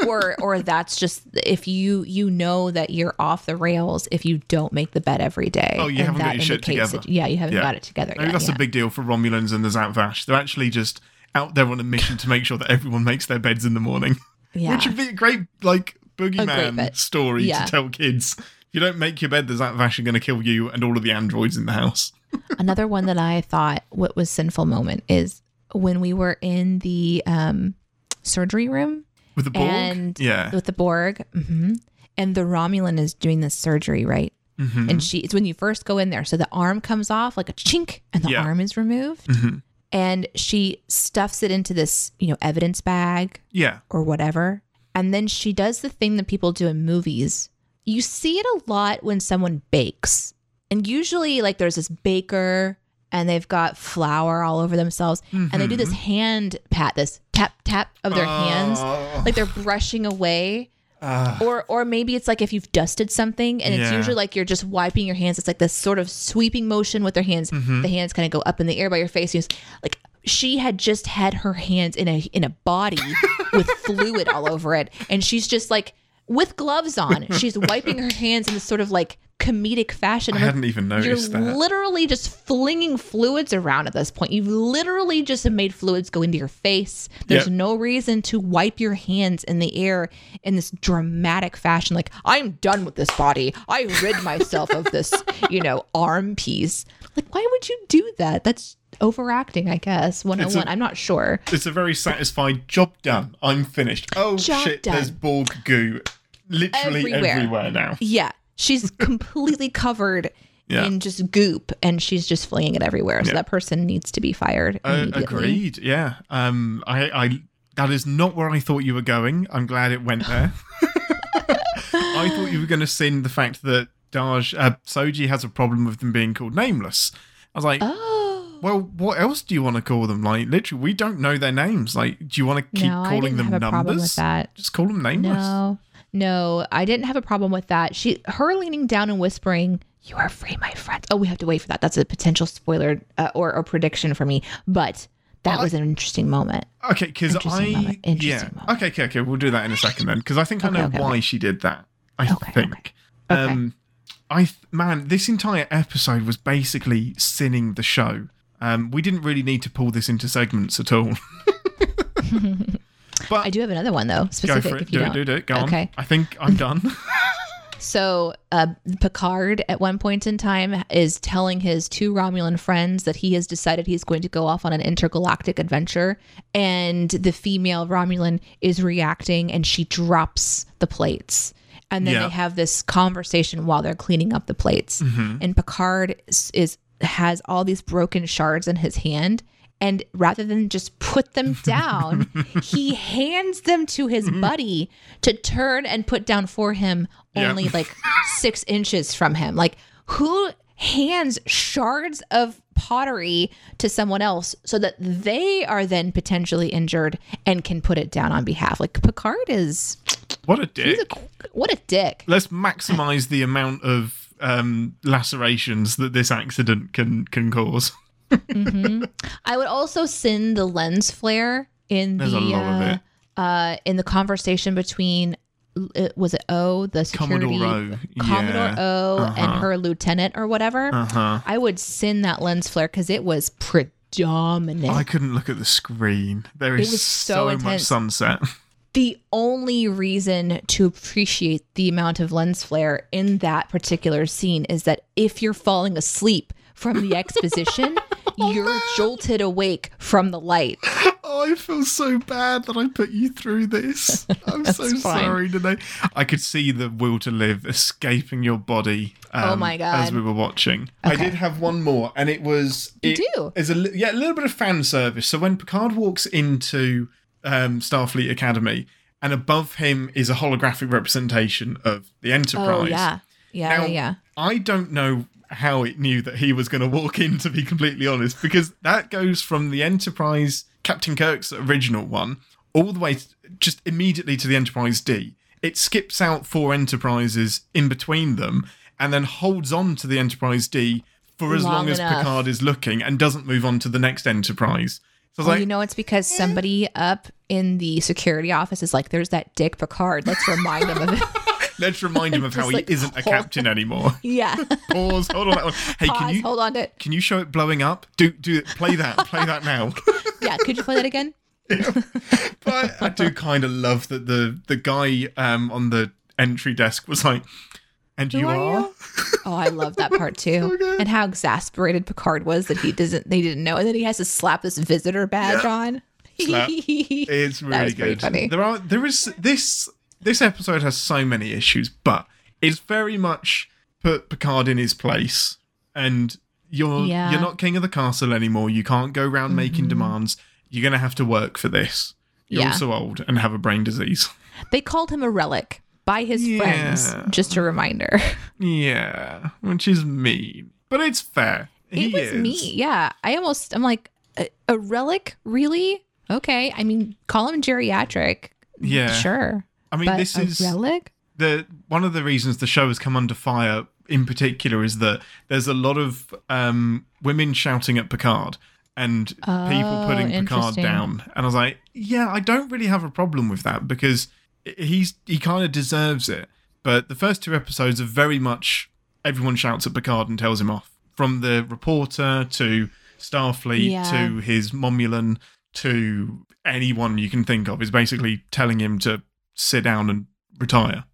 Or or that's just if you you know that you're off the rails if you don't make the bed every day. Oh, you And haven't got your shit together. that- yeah, you haven't Yeah. got it together Maybe yet. that's yeah. a big deal for Romulans and the Zhat Vash. They're actually just out there on a mission to make sure that everyone makes their beds in the morning. yeah. Which would be a great, like, boogeyman bit. story Yeah. to tell kids. If you don't make your bed, the Zhat Vash are going to kill you and all of the androids in the house. (laughs) Another one that I thought what was sinful moment is when we were in the um, surgery room With the Borg? and yeah. with the Borg, hmm and the Romulan is doing this surgery, right? Mhm. And she, it's when you first go in there. So the arm comes off like a chink, and the Yeah. arm is removed, Mhm. and she stuffs it into this, you know, evidence bag Yeah. or whatever. And then she does the thing that people do in movies. You see it a lot when someone bakes. And usually, like, there's this baker and they've got flour all over themselves. And they do this hand pat, this tap, tap of their hands. Oh. Like they're brushing away. Ah. Or, or maybe it's like if you've dusted something and it's Yeah. usually like you're just wiping your hands. It's like this sort of sweeping motion with their hands. Mm-hmm. The hands kind of go up in the air by your face. It's like she had just had her hands in a in a body (laughs) with fluid all over it, and she's just like with gloves on. (laughs) She's wiping her hands in this sort of like comedic fashion. I like, hadn't even noticed You're that. literally just flinging fluids around at this point. You've literally just made fluids go into your face. There's Yep. no reason to wipe your hands in the air in this dramatic fashion. Like, I'm done with this body. I rid myself of this, you know, arm piece. Like, why would you do that? That's overacting, I guess. 101. a- I'm not sure. It's a very satisfied job done. I'm finished. Oh Job shit, done. there's Borg goo literally Everywhere. everywhere, now. Yeah. She's (laughs) completely covered Yeah. in just goop and she's just flinging it everywhere. So Yeah. that person needs to be fired. Uh, agreed. Yeah. Um. I. I. That is not where I thought you were going. I'm glad it went there. (laughs) I thought you were going to sin the fact that Dahj uh, Soji has a problem with them being called nameless. I was like, Oh. (gasps) well, what else do you want to call them? Like, literally, we don't know their names. Like, do you want to keep no, I calling didn't them have a problem with numbers? that. Just call them nameless. No, no, I didn't have a problem with that. She, her leaning down and whispering, "You are free, my friend." Oh, we have to wait for that. That's a potential spoiler uh, or a prediction for me. But that I- was an interesting moment. Okay, because I moment. Interesting yeah. moment. Okay, okay, okay. We'll do that in a second then, because I think I know okay, why okay. she did that. I Okay, think. okay. Um, I th- man, this entire episode was basically sinning the show. Um, we didn't really need to pull this into segments at all. (laughs) but I do have another one though, go for it. If you Do it. don't. Do it. Do it. Go Okay. on. I think I'm done. (laughs) (laughs) So, uh, Picard at one point in time is telling his two Romulan friends that he has decided he's going to go off on an intergalactic adventure. And the female Romulan is reacting and she drops the plates. and then Yeah. they have this conversation while they're cleaning up the plates. Mm-hmm. And Picard is, is has all these broken shards in his hand. And rather than just put them (laughs) down, he hands them to his mm. buddy to turn and put down for him, Yeah. only like (laughs) six inches from him. Like, who hands shards of pottery to someone else so that they are then potentially injured and can put it down on behalf? Like, Picard is What a dick. a, what a dick. Let's maximize the amount of um, lacerations that this accident can can cause. I would also send the lens flare in There's the a lot of uh, uh, in the conversation between uh, was it O the security Commodore O, Commodore yeah. O and Uh-huh. her lieutenant or whatever. Uh-huh. I would send that lens flare because it was predominant. I couldn't look at the screen. There is was so so, much sunset. (laughs) the only reason to appreciate the amount of lens flare in that particular scene is that if you're falling asleep from the exposition, (laughs) Oh, you're jolted awake from the light. (laughs) Oh, I feel so bad that I put you through this. (laughs) I'm so fine. sorry today. I could see the will to live escaping your body. Um, Oh my God. As we were watching, I did have one more, and it was You do? is a yeah a little bit of fan service. So when Picard walks into um, Starfleet Academy, and above him is a holographic representation of the Enterprise. Oh yeah. Yeah, Now, yeah. I don't know how it knew that he was going to walk in, to be completely honest, because that goes from the Enterprise, Captain Kirk's original one, all the way t- just immediately to the Enterprise D. It skips out four Enterprises in between them and then holds on to the Enterprise D for as long, Long as enough. Picard is looking and doesn't move on to the next Enterprise. So I Well, like, you know, it's because somebody up in the security office is like, "There's that Dick Picard. Let's remind him of it." (laughs) let's remind him of how Just he like, isn't a hold- captain anymore. (laughs) yeah. (laughs) Pause. Hold on that one. Hey, Pause. can you Hold on to it. can you show it blowing up? Do do it. Play that. Play that now. Yeah. Could you play that again? but I do kind of love that the the guy um, on the entry desk was like, "And you are are." you? Oh, I love that part (laughs) too, and how exasperated Picard was that he doesn't. They didn't know, and then he has to slap this visitor badge Yeah. on. (laughs) It's really good. funny. There are there is this this episode has so many issues, but it's very much put Picard in his place, and you're Yeah. you're not king of the castle anymore. You can't go around mm-hmm. making demands. You're gonna have to work for this. You're Yeah. also old and have a brain disease. they called him a relic by his friends. Just a reminder. (laughs) Yeah, which is mean, but it's fair. It he was is. me. Yeah. I almost, I'm like, a, a relic? Really? Okay. I mean, call him geriatric. Yeah, Sure. I mean, but this a is relic? the one of the reasons the show has come under fire in particular is that there's a lot of um, women shouting at Picard and people Oh, putting Picard down. And I was like, yeah, I don't really have a problem with that because he's he kind of deserves it. But the first two episodes are very much everyone shouts at Picard and tells him off. From the reporter to Starfleet Yeah. to his Momulan to anyone you can think of is basically telling him to sit down and retire.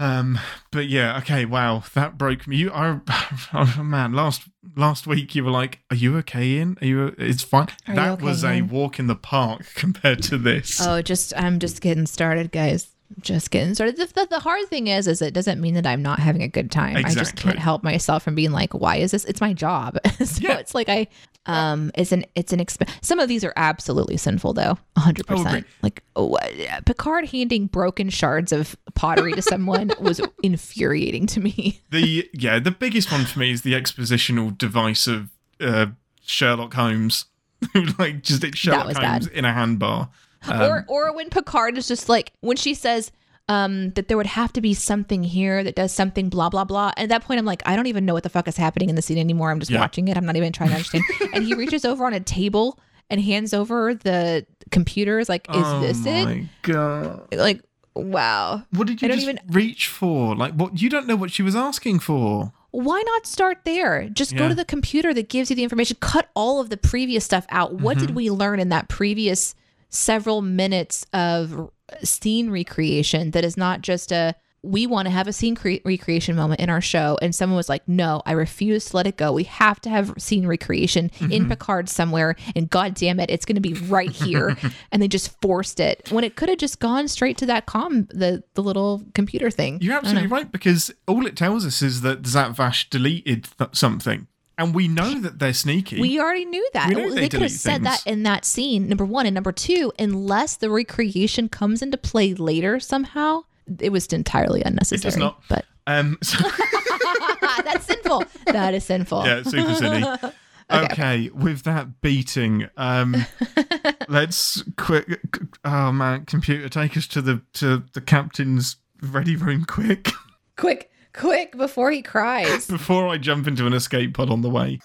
Um, but yeah, okay, wow, that broke me. You are, (laughs) oh man, last last week you were like, "Are you okay, Ian? Are you? It's fine." Are that okay, was a walk in the park (laughs) compared to this. Oh, just, I'm just getting started, guys. Just getting started. The, the, the hard thing is, is it doesn't mean that I'm not having a good time. I just can't help myself from being like, why is this? It's my job. (laughs) so Yeah. it's like I, um, it's an, it's an exp. Some of these are absolutely sinful though. a hundred Oh, percent. agree. Like oh, uh, Picard handing broken shards of pottery to someone (laughs) was infuriating to me. the yeah, the biggest one for me is the expositional device of uh, Sherlock Holmes, who (laughs) like just it's Sherlock Holmes bad. in a handbar. Um, or or when Picard is just like when she says um that there would have to be something here that does something blah blah blah. And at that point I'm like, I don't even know what the fuck is happening in the scene anymore. I'm just Yeah. watching it. I'm not even trying to understand. (laughs) and he reaches over on a table and hands over the computers like, is oh this it? my god! Like, wow. What did I you don't just even- reach for? Like, what? You don't know what she was asking for. Why not start there? Just go to the computer that gives you the information. Cut all of the previous stuff out. What Mm-hmm. did we learn in that previous several minutes of scene recreation that is not just a we want to have a scene cre- recreation moment in our show. And someone was like, no, I refuse to let it go. We have to have scene recreation in mm-hmm. Picard somewhere. And God damn it, it's going to be right here. (laughs) and they just forced it when it could have just gone straight to that com, the, the little computer thing. You're absolutely right because all it tells us is that Zhat Vash deleted th- something, and we know that they're sneaky. We already knew that. We know they they could have said that in that scene, number one. And number two, unless the recreation comes into play later somehow, it was entirely unnecessary. not. But um, so, (laughs) that's sinful. That is sinful. yeah, super silly. (laughs) Okay. with that beating, um, (laughs) let's quick. Oh man, computer, take us to the to the captain's ready room, quick, Quick, quick, before he cries. (laughs) before I jump into an escape pod on the way.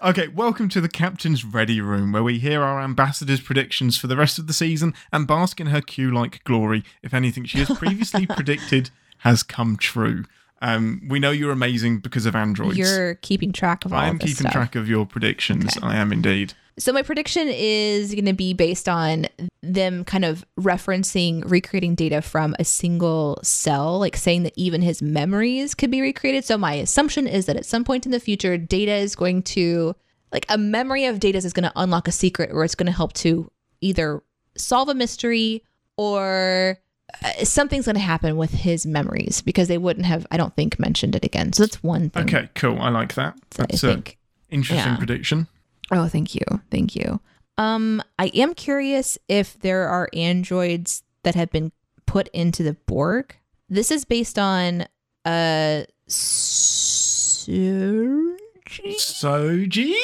Okay, welcome to the Captain's Ready Room, where we hear our ambassador's predictions for the rest of the season and bask in her Q like glory if anything she has previously (laughs) predicted has come true. Um, we know you're amazing because of androids. You're keeping track of all I am keeping stuff. track of your predictions. Okay. I am indeed. So my prediction is going to be based on them kind of referencing recreating data from a single cell, like saying that even his memories could be recreated. So my assumption is that at some point in the future, data is going to like a memory of data is going to unlock a secret or it's going to help to either solve a mystery or uh, something's going to happen with his memories because they wouldn't have, I don't think, mentioned it again. So that's one thing. Okay, cool. I like that. That's an think. interesting yeah. prediction. Oh, thank you. Thank you. Um, I am curious if there are androids that have been put into the Borg. This is based on uh Soji? Soji?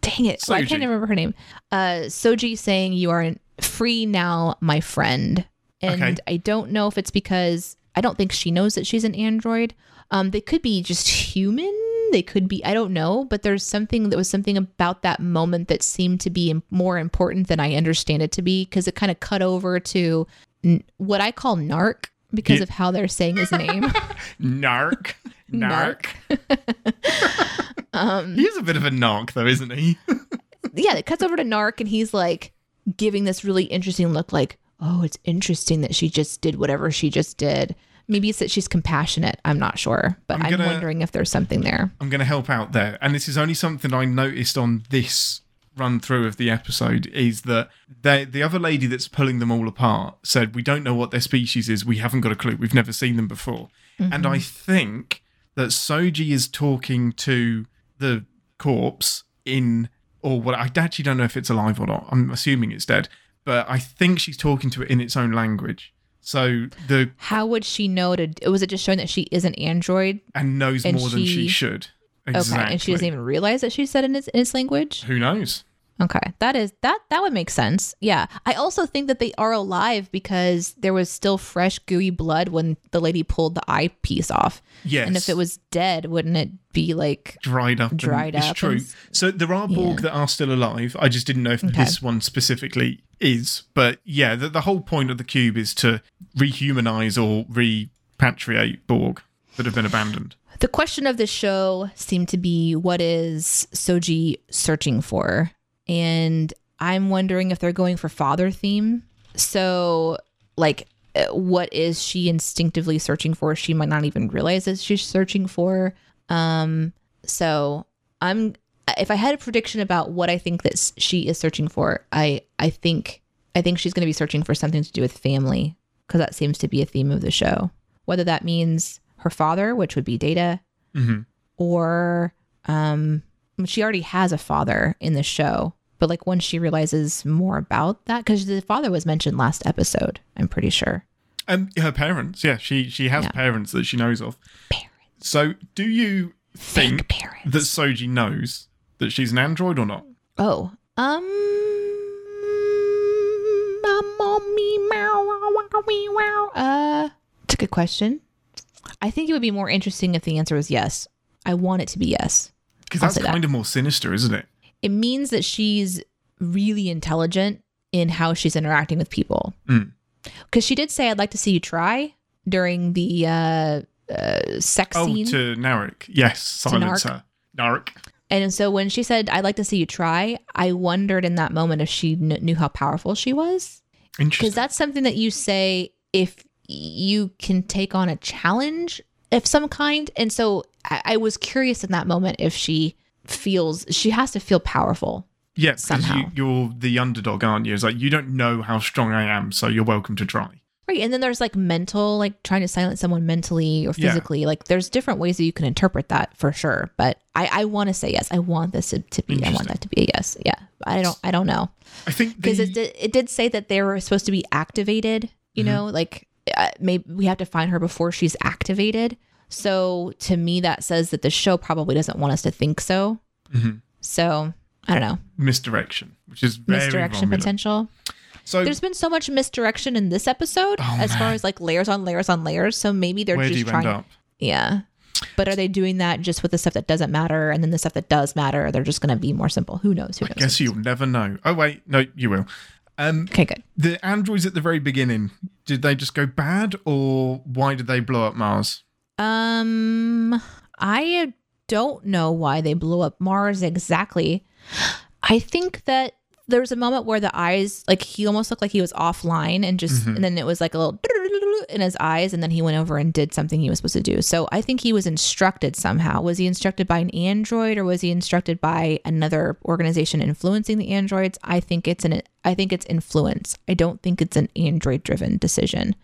Dang it. I can't remember her name. Uh Soji saying you are free now, my friend. And Okay. I don't know if it's because I don't think she knows that she's an android. Um, they could be just (laughs) human. They could be, I don't know, but there's something that was something about that moment that seemed to be more important than I understand it to be because it kind of cut over to n- what I call narc because Yeah. of how they're saying his name. (laughs) (laughs) Narc. Narc. Um, He is a bit of a narc, though, isn't he? yeah, it cuts over to Narc and he's like giving this really interesting look like, oh, it's interesting that she just did whatever she just did. Maybe it's that she's compassionate. I'm not sure, but I'm I'm, wondering if there's something there. I'm going to help out there. And this is only something I noticed on this run through of the episode is that they, the other lady that's pulling them all apart said, We don't know what their species is. We haven't got a clue. We've never seen them before. And I mm-hmm. think that Soji is talking to the corpse in, or what I actually don't know if it's alive or not. I'm assuming it's dead, but I think she's talking to it in its own language. So the How would she know to? Was it just showing that she is an android? and knows And more than she she- should. Exactly. Okay, and she doesn't even realize that she said in its, in its language. Who knows? Okay, that is that that would make sense. Yeah, I also think that they are alive because there was still fresh gooey blood when the lady pulled the eyepiece off. Yes. And if it was dead, wouldn't it be like dried up. Dried it's up true. and So there are Borg Yeah. that are still alive. I just didn't know if Okay. this one specifically is. But yeah, the, the whole point of the cube is to rehumanize or repatriate Borg that have been abandoned. The question of the show seemed to be what is Soji searching for? And I'm wondering if they're going for father theme. So, like, uh, what is she instinctively searching for? She might not even realize that she's searching for. Um, so I'm if I had a prediction about what I think that she is searching for, I I think I think she's going to be searching for something to do with family because that seems to be a theme of the show. Whether that means her father, which would be Data, Mhm. or um, she already has a father in the show. But like once she realizes more about that, because the father was mentioned last episode, I'm pretty sure. And her parents, yeah, she she has Yeah. parents that she knows of. Parents, So do you fake think parents. that Soji knows that she's an android or not? Oh, um, wow, wow. Uh, it's a good question. I think it would be more interesting if the answer was yes. I want it to be yes. Because that's say that. kind of more sinister, isn't it? It means that she's really intelligent in how she's interacting with people. Mm. Because she did say, "I'd like to see you try" during the uh, uh, sex Oh, scene. to Narek. Yes, silence Narek. And so when she said, I'd like to see you try, I wondered in that moment if she kn- knew how powerful she was. because that's something that you say if you can take on a challenge of some kind. And so I, I was curious in that moment if she feels she has to feel powerful. yeah, because you, you're the underdog, aren't you? It's like you don't know how strong I am, so you're welcome to try. Right. And then there's like mental, like trying to silence someone mentally or Yeah. physically. Like there's different ways that you can interpret that for sure. But I, I want to say yes. I want this to, to be, I want that to be a yes. Yeah. I don't, I don't know. I think Because the, it did, it did say that they were supposed to be activated, you Mm-hmm. know, like uh, maybe we have to find her before she's activated. So to me, that says that the show probably doesn't want us to think so. Mhm. So I don't know. misdirection, which is very Misdirection potential. So There's been so much misdirection in this episode Oh, as far as like layers on layers on layers. So maybe they're where just trying. end up? Yeah. But are they doing that just with the stuff that doesn't matter and then the stuff that does matter, they're just going to be more simple? Who knows? Who knows? Guess you'll never know. Oh wait, no, you will. Um, Okay, good. the androids at the very beginning, did they just go bad, or why did they blow up Mars? Um, I don't know why they blew up Mars exactly. I think that there was a moment where the eyes, like he almost looked like he was offline and just, and then it was like a little in his eyes, and then he went over and did something he was supposed to do. So I think he was instructed somehow. Was he instructed by an android or was he instructed by another organization influencing the androids? I think it's an, I think it's influence. I don't think it's an android driven decision.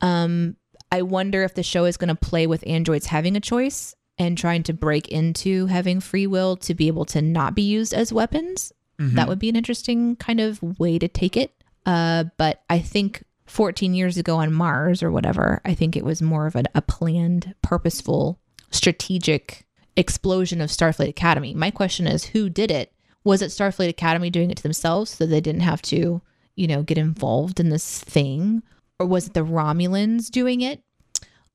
Um, I wonder if the show is going to play with androids having a choice and trying to break into having free will to be able to not be used as weapons. That would be an interesting kind of way to take it. Uh, but I think 14 years ago on Mars or whatever, I think it was more of an, a planned, purposeful, strategic explosion of Starfleet Academy. My question is who did it? Was it Starfleet Academy doing it to themselves so they didn't have to, you know, get involved in this thing? Or was it the Romulans doing it?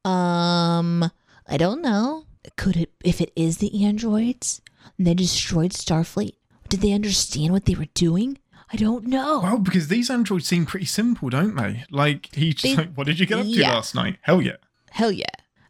Um, I don't know. Could it, if it is the androids, they destroyed Starfleet? Did they understand what they were doing? I don't know. Well, because these androids seem pretty simple, don't they? Like he's just They- like, "What did you get up to yeah. last night?" Hell yeah, Hell yeah.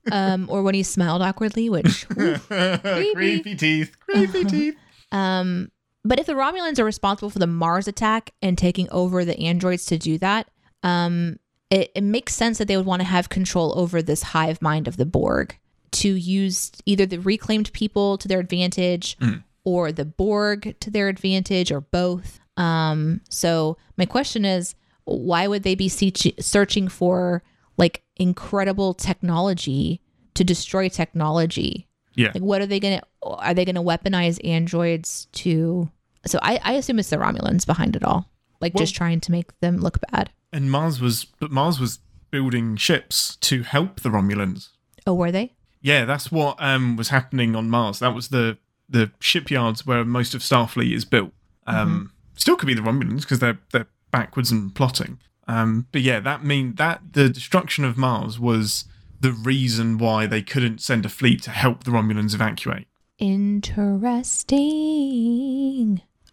Um, or when he smiled awkwardly, which, (laughs) oof. creepy teeth, creepy teeth. um, but if the Romulans are responsible for the Mars attack and taking over the androids to do that, um, it, it makes sense that they would want to have control over this hive mind of the Borg to use either the reclaimed people to their advantage or the Borg to their advantage or both. Um, so my question is, why would they be searching for like incredible technology to destroy technology? Yeah, Like, what are they gonna? Are they gonna weaponize androids to? So I, I assume it's the Romulans behind it all, like Well- just trying to make them look bad. and Mars was, but Mars was building ships to help the Romulans. Oh, were they? Yeah, that's what um was happening on Mars. That was the the shipyards where most of Starfleet is built. Um, still could be the Romulans because they're they're backwards and plotting. Um, but yeah, that mean that the destruction of Mars was the reason why they couldn't send a fleet to help the Romulans evacuate. Interesting.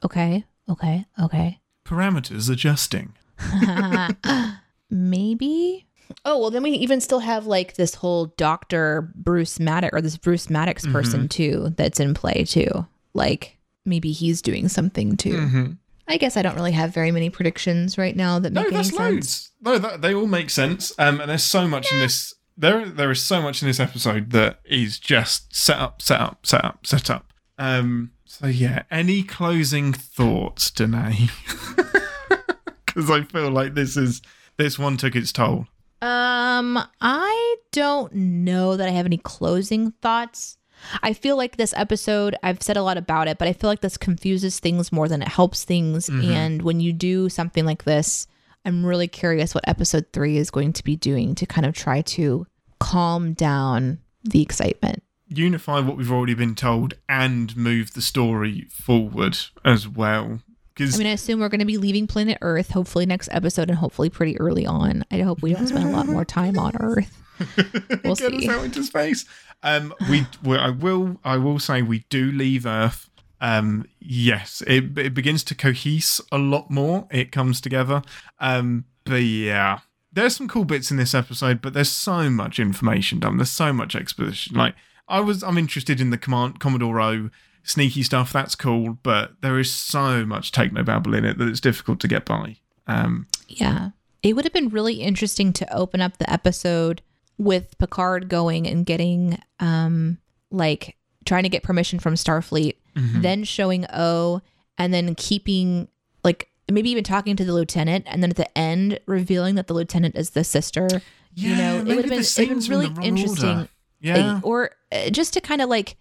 Okay. Okay. Okay. Parameters adjusting. (laughs) Maybe. Oh well, then we even still have like this whole Doctor Bruce Maddox or this Bruce Maddox person too that's in play too. Like maybe he's doing something too. Mhm. I guess I don't really have very many predictions right now that No, make any that's sense. loads. No, that, they all make sense. Um, and there's so much in this. There, there is so much in this episode that is just set up, set up, set up, set up. Um, so yeah, any closing thoughts, Deneé? (laughs) Because I feel like this is this one took its toll. Um, I don't know that I have any closing thoughts. I feel like this episode, I've said a lot about it, but I feel like this confuses things more than it helps things. And when you do something like this, I'm really curious what episode three is going to be doing to kind of try to calm down the excitement. Unify what we've already been told and move the story forward as well. Because I mean, I assume we're going to be leaving planet Earth hopefully next episode and hopefully pretty early on. I hope we don't spend a lot more time on (laughs) Earth. (laughs) We'll get us see. out into space. Um, we, we, I will, I will say, we do leave Earth. Um, yes, it, it begins to cohese a lot more. It comes together. Um, but yeah, there's some cool bits in this episode, but there's so much information done. There's so much exposition. Like I was, I'm interested in the command Commodore O sneaky stuff. That's cool, but there is so much technobabble in it that it's difficult to get by. Um, Yeah. It would have been really interesting to open up the episode with Picard going and getting um like trying to get permission from Starfleet, then showing O and then keeping like maybe even talking to the lieutenant and then at the end revealing that the lieutenant is the sister. you know, it would have been, it'd been scenes are in really interesting. order. Yeah. Or uh, just to kind of like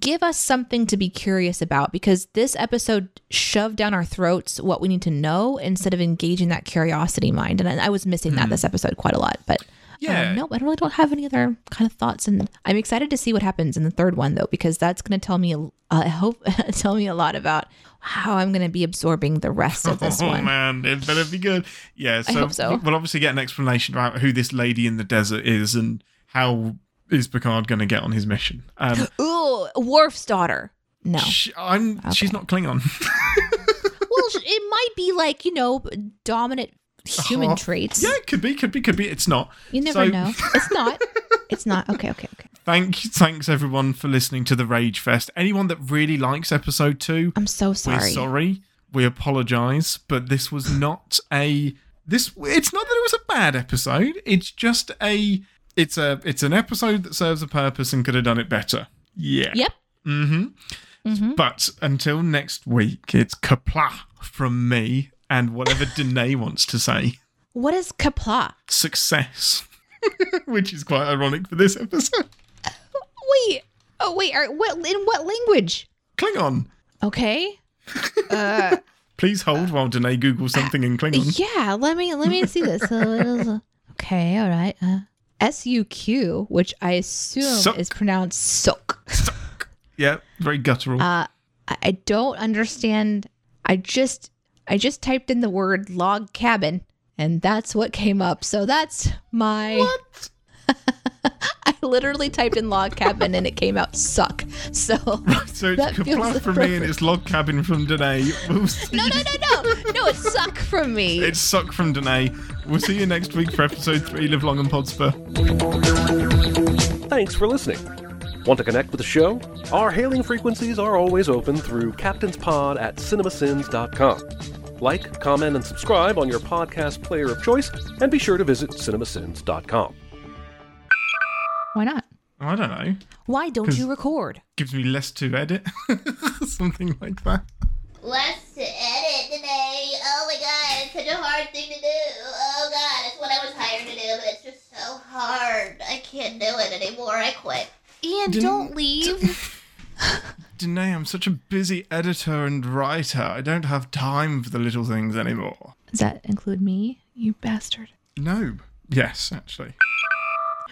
give us something to be curious about because this episode shoved down our throats what we need to know instead of engaging that curiosity mind. And I, I was missing that this episode quite a lot. But Hmm. Yeah. um, no, I really don't have any other kind of thoughts. And I'm excited to see what happens in the third one though, because that's going to tell me, a- I (laughs) hope, (laughs) tell me a lot about how I'm going to be absorbing the rest of this (laughs) oh one. man, it better be good. Yeah, so, hope so. we'll obviously get an explanation about who this lady in the desert is and how is Picard going to get on his mission. Um, (gasps) Ooh, Worf's daughter. No. sh- I'm, she's not Klingon. (laughs) well, it might be like, you know, dominant human Oh, traits. yeah, it could be, could be, could be. It's not. You never So- know. (laughs) It's not. It's not. Okay, okay, okay. Thank, thanks everyone for listening to the Rage Fest. Anyone that really likes episode two, I'm so we're sorry. sorry. We apologize, but this was not a this. It's not that it was a bad episode. It's just a. It's a. It's an episode that serves a purpose and could have done it better. Yeah. Yep. Mm-hmm. But until next week, it's Qapla' from me and whatever (laughs) Deneé wants to say. What is Qapla'? Success, (laughs) which is quite ironic for this episode. (laughs) Wait. Oh, wait. Are, what in what language? Klingon. Okay. Please hold while Deneé googles something in Klingon. Yeah. Let me let me see this. Uh, okay. All right. Uh, S U Q, which I assume Suck. is pronounced soak. Yeah, very guttural. Uh, I I don't understand. I just I just typed in the word log cabin, and that's what came up. So that's my. what? (laughs) I literally typed in log cabin and it came out suck. So (laughs) So it's That feels Qapla' from me and it's log cabin from Deneé. We'll no, no, no, no, no, it's suck from me. It's suck from Deneé. We'll see you next week for episode three. Live long and prosper. Thanks for listening. Want to connect with the show? Our hailing frequencies are always open through captainspod at cinemasins.com. Like, comment, and subscribe on your podcast player of choice, and be sure to visit cinemasins.com. Why not? I don't know. Why don't you record? Gives me less to edit. (laughs) Something like that. Less to edit today. Oh my god, it's such a hard thing to do. Oh god, it's what I was hired to do, but it's just so hard. I can't do it anymore. I quit. Ian, Didn't- don't leave. (laughs) Deneé, I'm such a busy editor and writer. I don't have time for the little things anymore. Does that include me, you bastard? No. Yes, actually.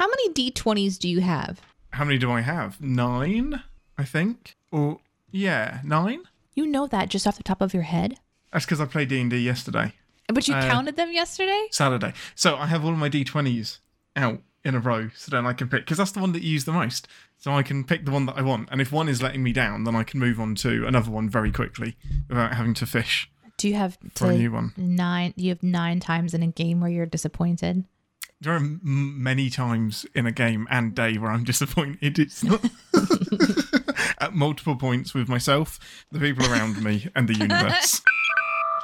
How many D20s do you have? How many do I have? Nine, I think. Or yeah, nine. You know that just off the top of your head? That's because I played D and D yesterday, But you Uh, counted them yesterday? Saturday. So I have all my D20s out in a row, so then I can pick because that's the one that you use the most. So I can pick the one that I want, and if one is letting me down, then I can move on to another one very quickly without having to fish. Do you have For a new one. nine? You have nine times in a game where you're disappointed. There are m- many times in a game and day where I'm (laughs) disappointed. It's not (laughs) (laughs) at multiple points with myself, the people around me, and the universe.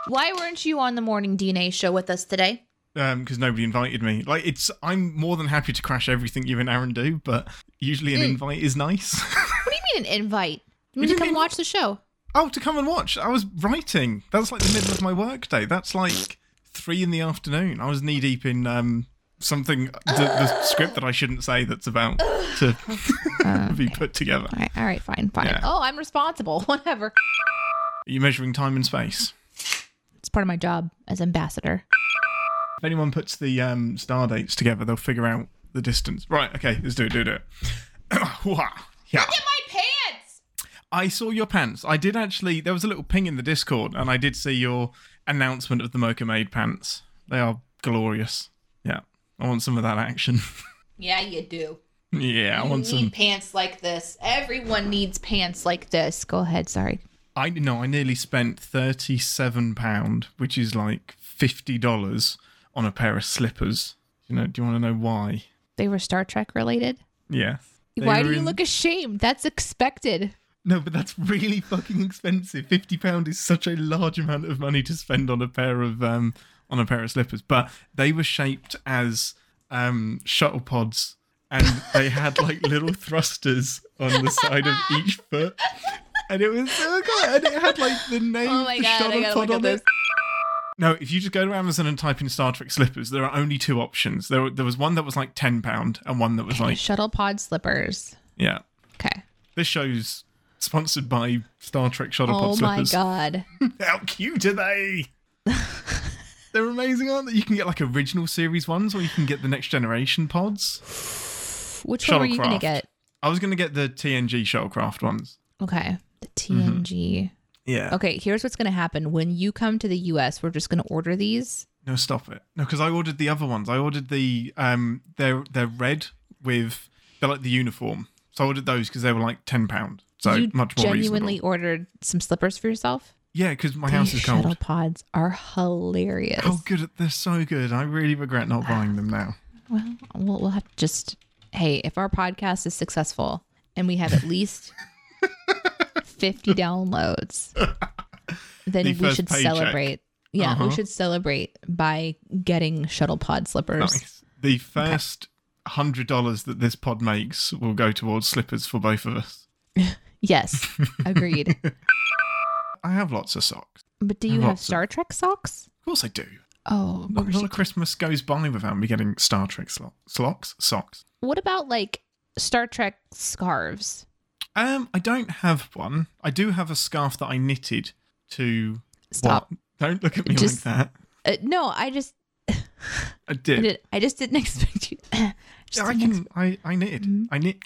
Why weren't you on the morning DNA show with us today? because nobody invited me. Like it's, I'm more than happy to crash everything you and Aaron do, but usually an invite is nice. What do you mean an invite? You mean to come even- watch the show? oh, to come and watch. I was writing. That's like the middle of my workday. That's like three in the afternoon. I was knee deep in um something the, the script that I shouldn't say that's about to (laughs) be put together. All right, all right, fine, fine. Yeah. Oh, I'm responsible. (laughs) Whatever. Are you measuring time and space? It's part of my job as ambassador. If anyone puts the um, star dates together, they'll figure out the distance. Right, okay, let's do it, do it, do it. (coughs) Yeah. my pants. I saw your pants. I did actually, there was a little ping in the Discord, and I did see your announcement of the Mocha Made pants. They are glorious. Yeah, I want some of that action. (laughs) Yeah, you do. yeah, I You want need some. pants like this. Everyone needs pants like this. Go ahead. Sorry. I no, I nearly spent thirty-seven pound, which is like fifty dollars, on a pair of slippers. You know, do you want to know why? They were Star Trek related. Yeah. They Why do you in- look ashamed? That's expected. No, but that's really fucking expensive. Fifty pound is such a large amount of money to spend on a pair of um on a pair of slippers, but they were shaped as um, shuttle pods, and they had like little thrusters on the side of each foot, and it was so good. And it had like the name Oh my God, shuttle pod on it. this. No, if you just go to Amazon and type in Star Trek slippers, there are only two options. There, there was one that was like ten pound, and one that was like Shuttle pod slippers. yeah. Okay. This show's sponsored by Star Trek shuttle Oh pod my slippers. god. (laughs) How cute are they? (laughs) They're amazing, aren't they? You can get like original series ones, or you can get the next generation pods. Which one were you gonna get? I was going to get the TNG shuttlecraft ones. Okay. The Mm-hmm. TNG. Yeah. Okay, here's what's gonna happen. When you come to the US, we're just gonna order these. No, stop it. No, because I ordered the other ones. I ordered the um, they're they're red with they're like the uniform. So I ordered those because they were like ten pound. So you much more genuinely reasonable. ordered some slippers for yourself? Yeah, because my house These is cold. shuttle pods are hilarious. Oh, good! They're so good. I really regret not buying them now. Well, we'll, we'll have to just hey, if our podcast is successful and we have at (laughs) least 50 downloads, (laughs) then The we should paycheck. celebrate. Yeah, we Uh-huh. should celebrate by getting shuttle pod slippers. Nice. The first hundred dollars that this pod makes will go towards slippers for both of us. (laughs) Yes, agreed. I have lots of socks. But do you And have lots of- Star Trek socks? Of course, I do. Oh, of Not, not a Christmas goes by without me getting Star Trek slo- slocks socks. What about like Star Trek scarves? Um, I don't have one. I do have a scarf that I knitted to. Stop. What? Don't look at me Just- like that. Uh, no, I just I (laughs) I, did. did, I just didn't (laughs) expect you. (clears throat) Yeah, I can. I, I knitted. Mhm. I knit.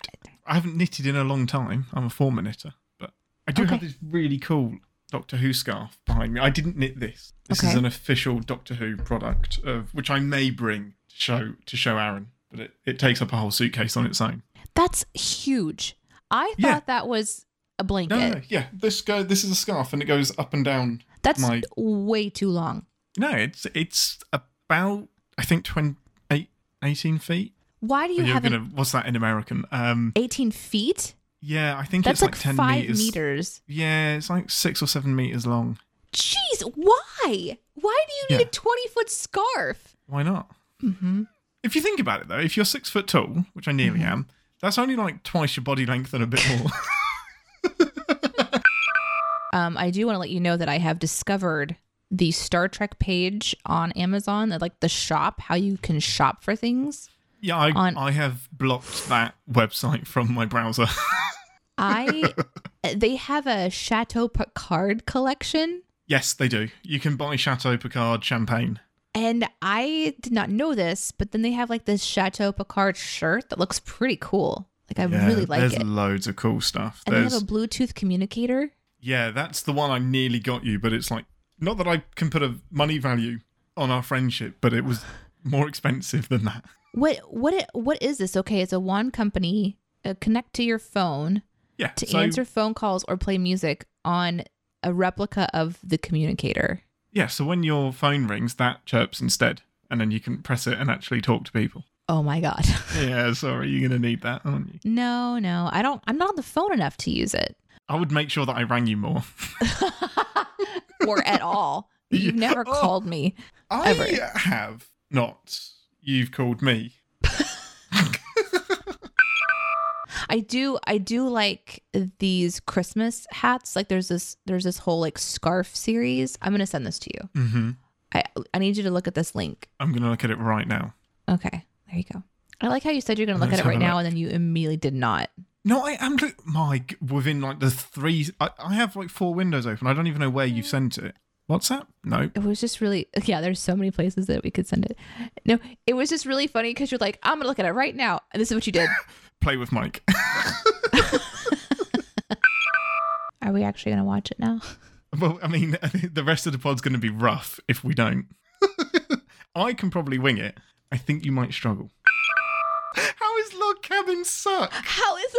I haven't knitted in a long time. I'm a former knitter, but I do have this really cool Doctor Who scarf behind me. I didn't knit this. This is an official Doctor Who product, of which I may bring to show to show Aaron, but it, it takes up a whole suitcase on its own. That's huge. I thought Yeah. that was a blanket. No, no, yeah. This go. This is a scarf, and it goes up and down. That's my- way too long. No, it's it's about I think 20, eight- 18 feet. Why do you have gonna. an What's that in American? Um. 18 feet? Yeah, I think That's it's like, like, ten five meters. meters. Yeah, it's like six or seven meters long. Jeez, why? Why do you need Yeah. a 20 foot scarf? Why not? Mm-hmm. If you think about it, though, if you're six foot tall, which I nearly am, that's only like twice your body length and a bit more. (laughs) Um, I do want to let you know that I have discovered the Star Trek page on Amazon, like the shop, how you can shop for things. Yeah, I, On- I have blocked that website from my browser. (laughs) I they have a Chateau Picard collection yes, they do. You can buy Chateau Picard champagne. and I did not know this, but then they have like this Chateau Picard shirt that looks pretty cool. Like I Yeah, really like there's it. There's loads of cool stuff. And they have a Bluetooth communicator. yeah, that's the one I nearly got you, but it's like not that I can put a money value on our friendship, but it was more (laughs) expensive than that. What what it, what is this? Okay, it's a one company. Uh, connect to your phone Yeah, to so, answer phone calls or play music on a replica of the communicator. Yeah, so when your phone rings, that chirps instead, and then you can press it and actually talk to people. Oh my god. (laughs) Yeah, sorry, you're gonna need that, aren't you? no, no. I don't I'm not on the phone enough to use it. I would make sure that I rang you more. (laughs) or at all. (laughs) You've Yeah. never Oh. called me. I Ever. have not. You've called me. I do I do like these Christmas hats. Like there's this there's this whole like scarf series. I'm gonna send this to you. Mm-hmm. I I need you to look at this link. I'm gonna look at it right now. Okay, there you go. I like how you said you're gonna look Let's at it right now and then you immediately did not. No, I am. Look, my within like the three. I, I have like four windows open. I don't even know where you've sent it. WhatsApp? No. It was just really yeah. There's so many places that we could send it. No, it was just really funny because you're like, I'm gonna look at it right now, and this is what you did. (laughs) Play with Mike. (laughs) Are we actually gonna watch it now? (laughs) well, I mean, the rest of the pod's going to be rough if we don't. I can probably wing it. I think you might struggle. How is log cabin suck? How is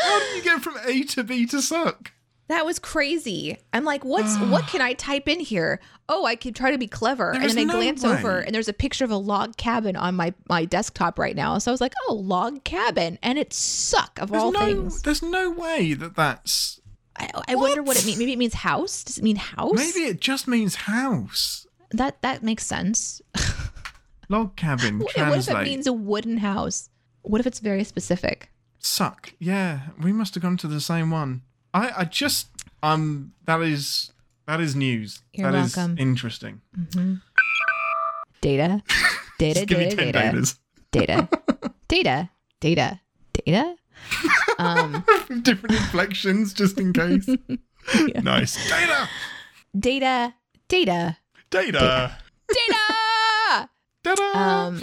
How do you get from A to B to suck? That was crazy? I'm like, what's (sighs) what can I type in here? Oh, I could try to be clever, There and then I no glance way. over, and there's a picture of a log cabin on my my desktop right now. So I was like, oh, log cabin, and it suck of There's all no, things. there's no way that that's. I, I wonder what it means. Maybe it means house. Does it mean house? Maybe it just means house. that that makes sense. (laughs) Log cabin. What what if it means a wooden house? What if it's very specific? Suck. Yeah, we must have gone to the same one. I, I just um that is that is news. You're That is welcome. interesting. Data, data, Just give me data, ten data, datas. data, data, data, data. Um, (laughs) different inflections just in case. (laughs) Nice. Data. data, data, Data. data. Data. Um.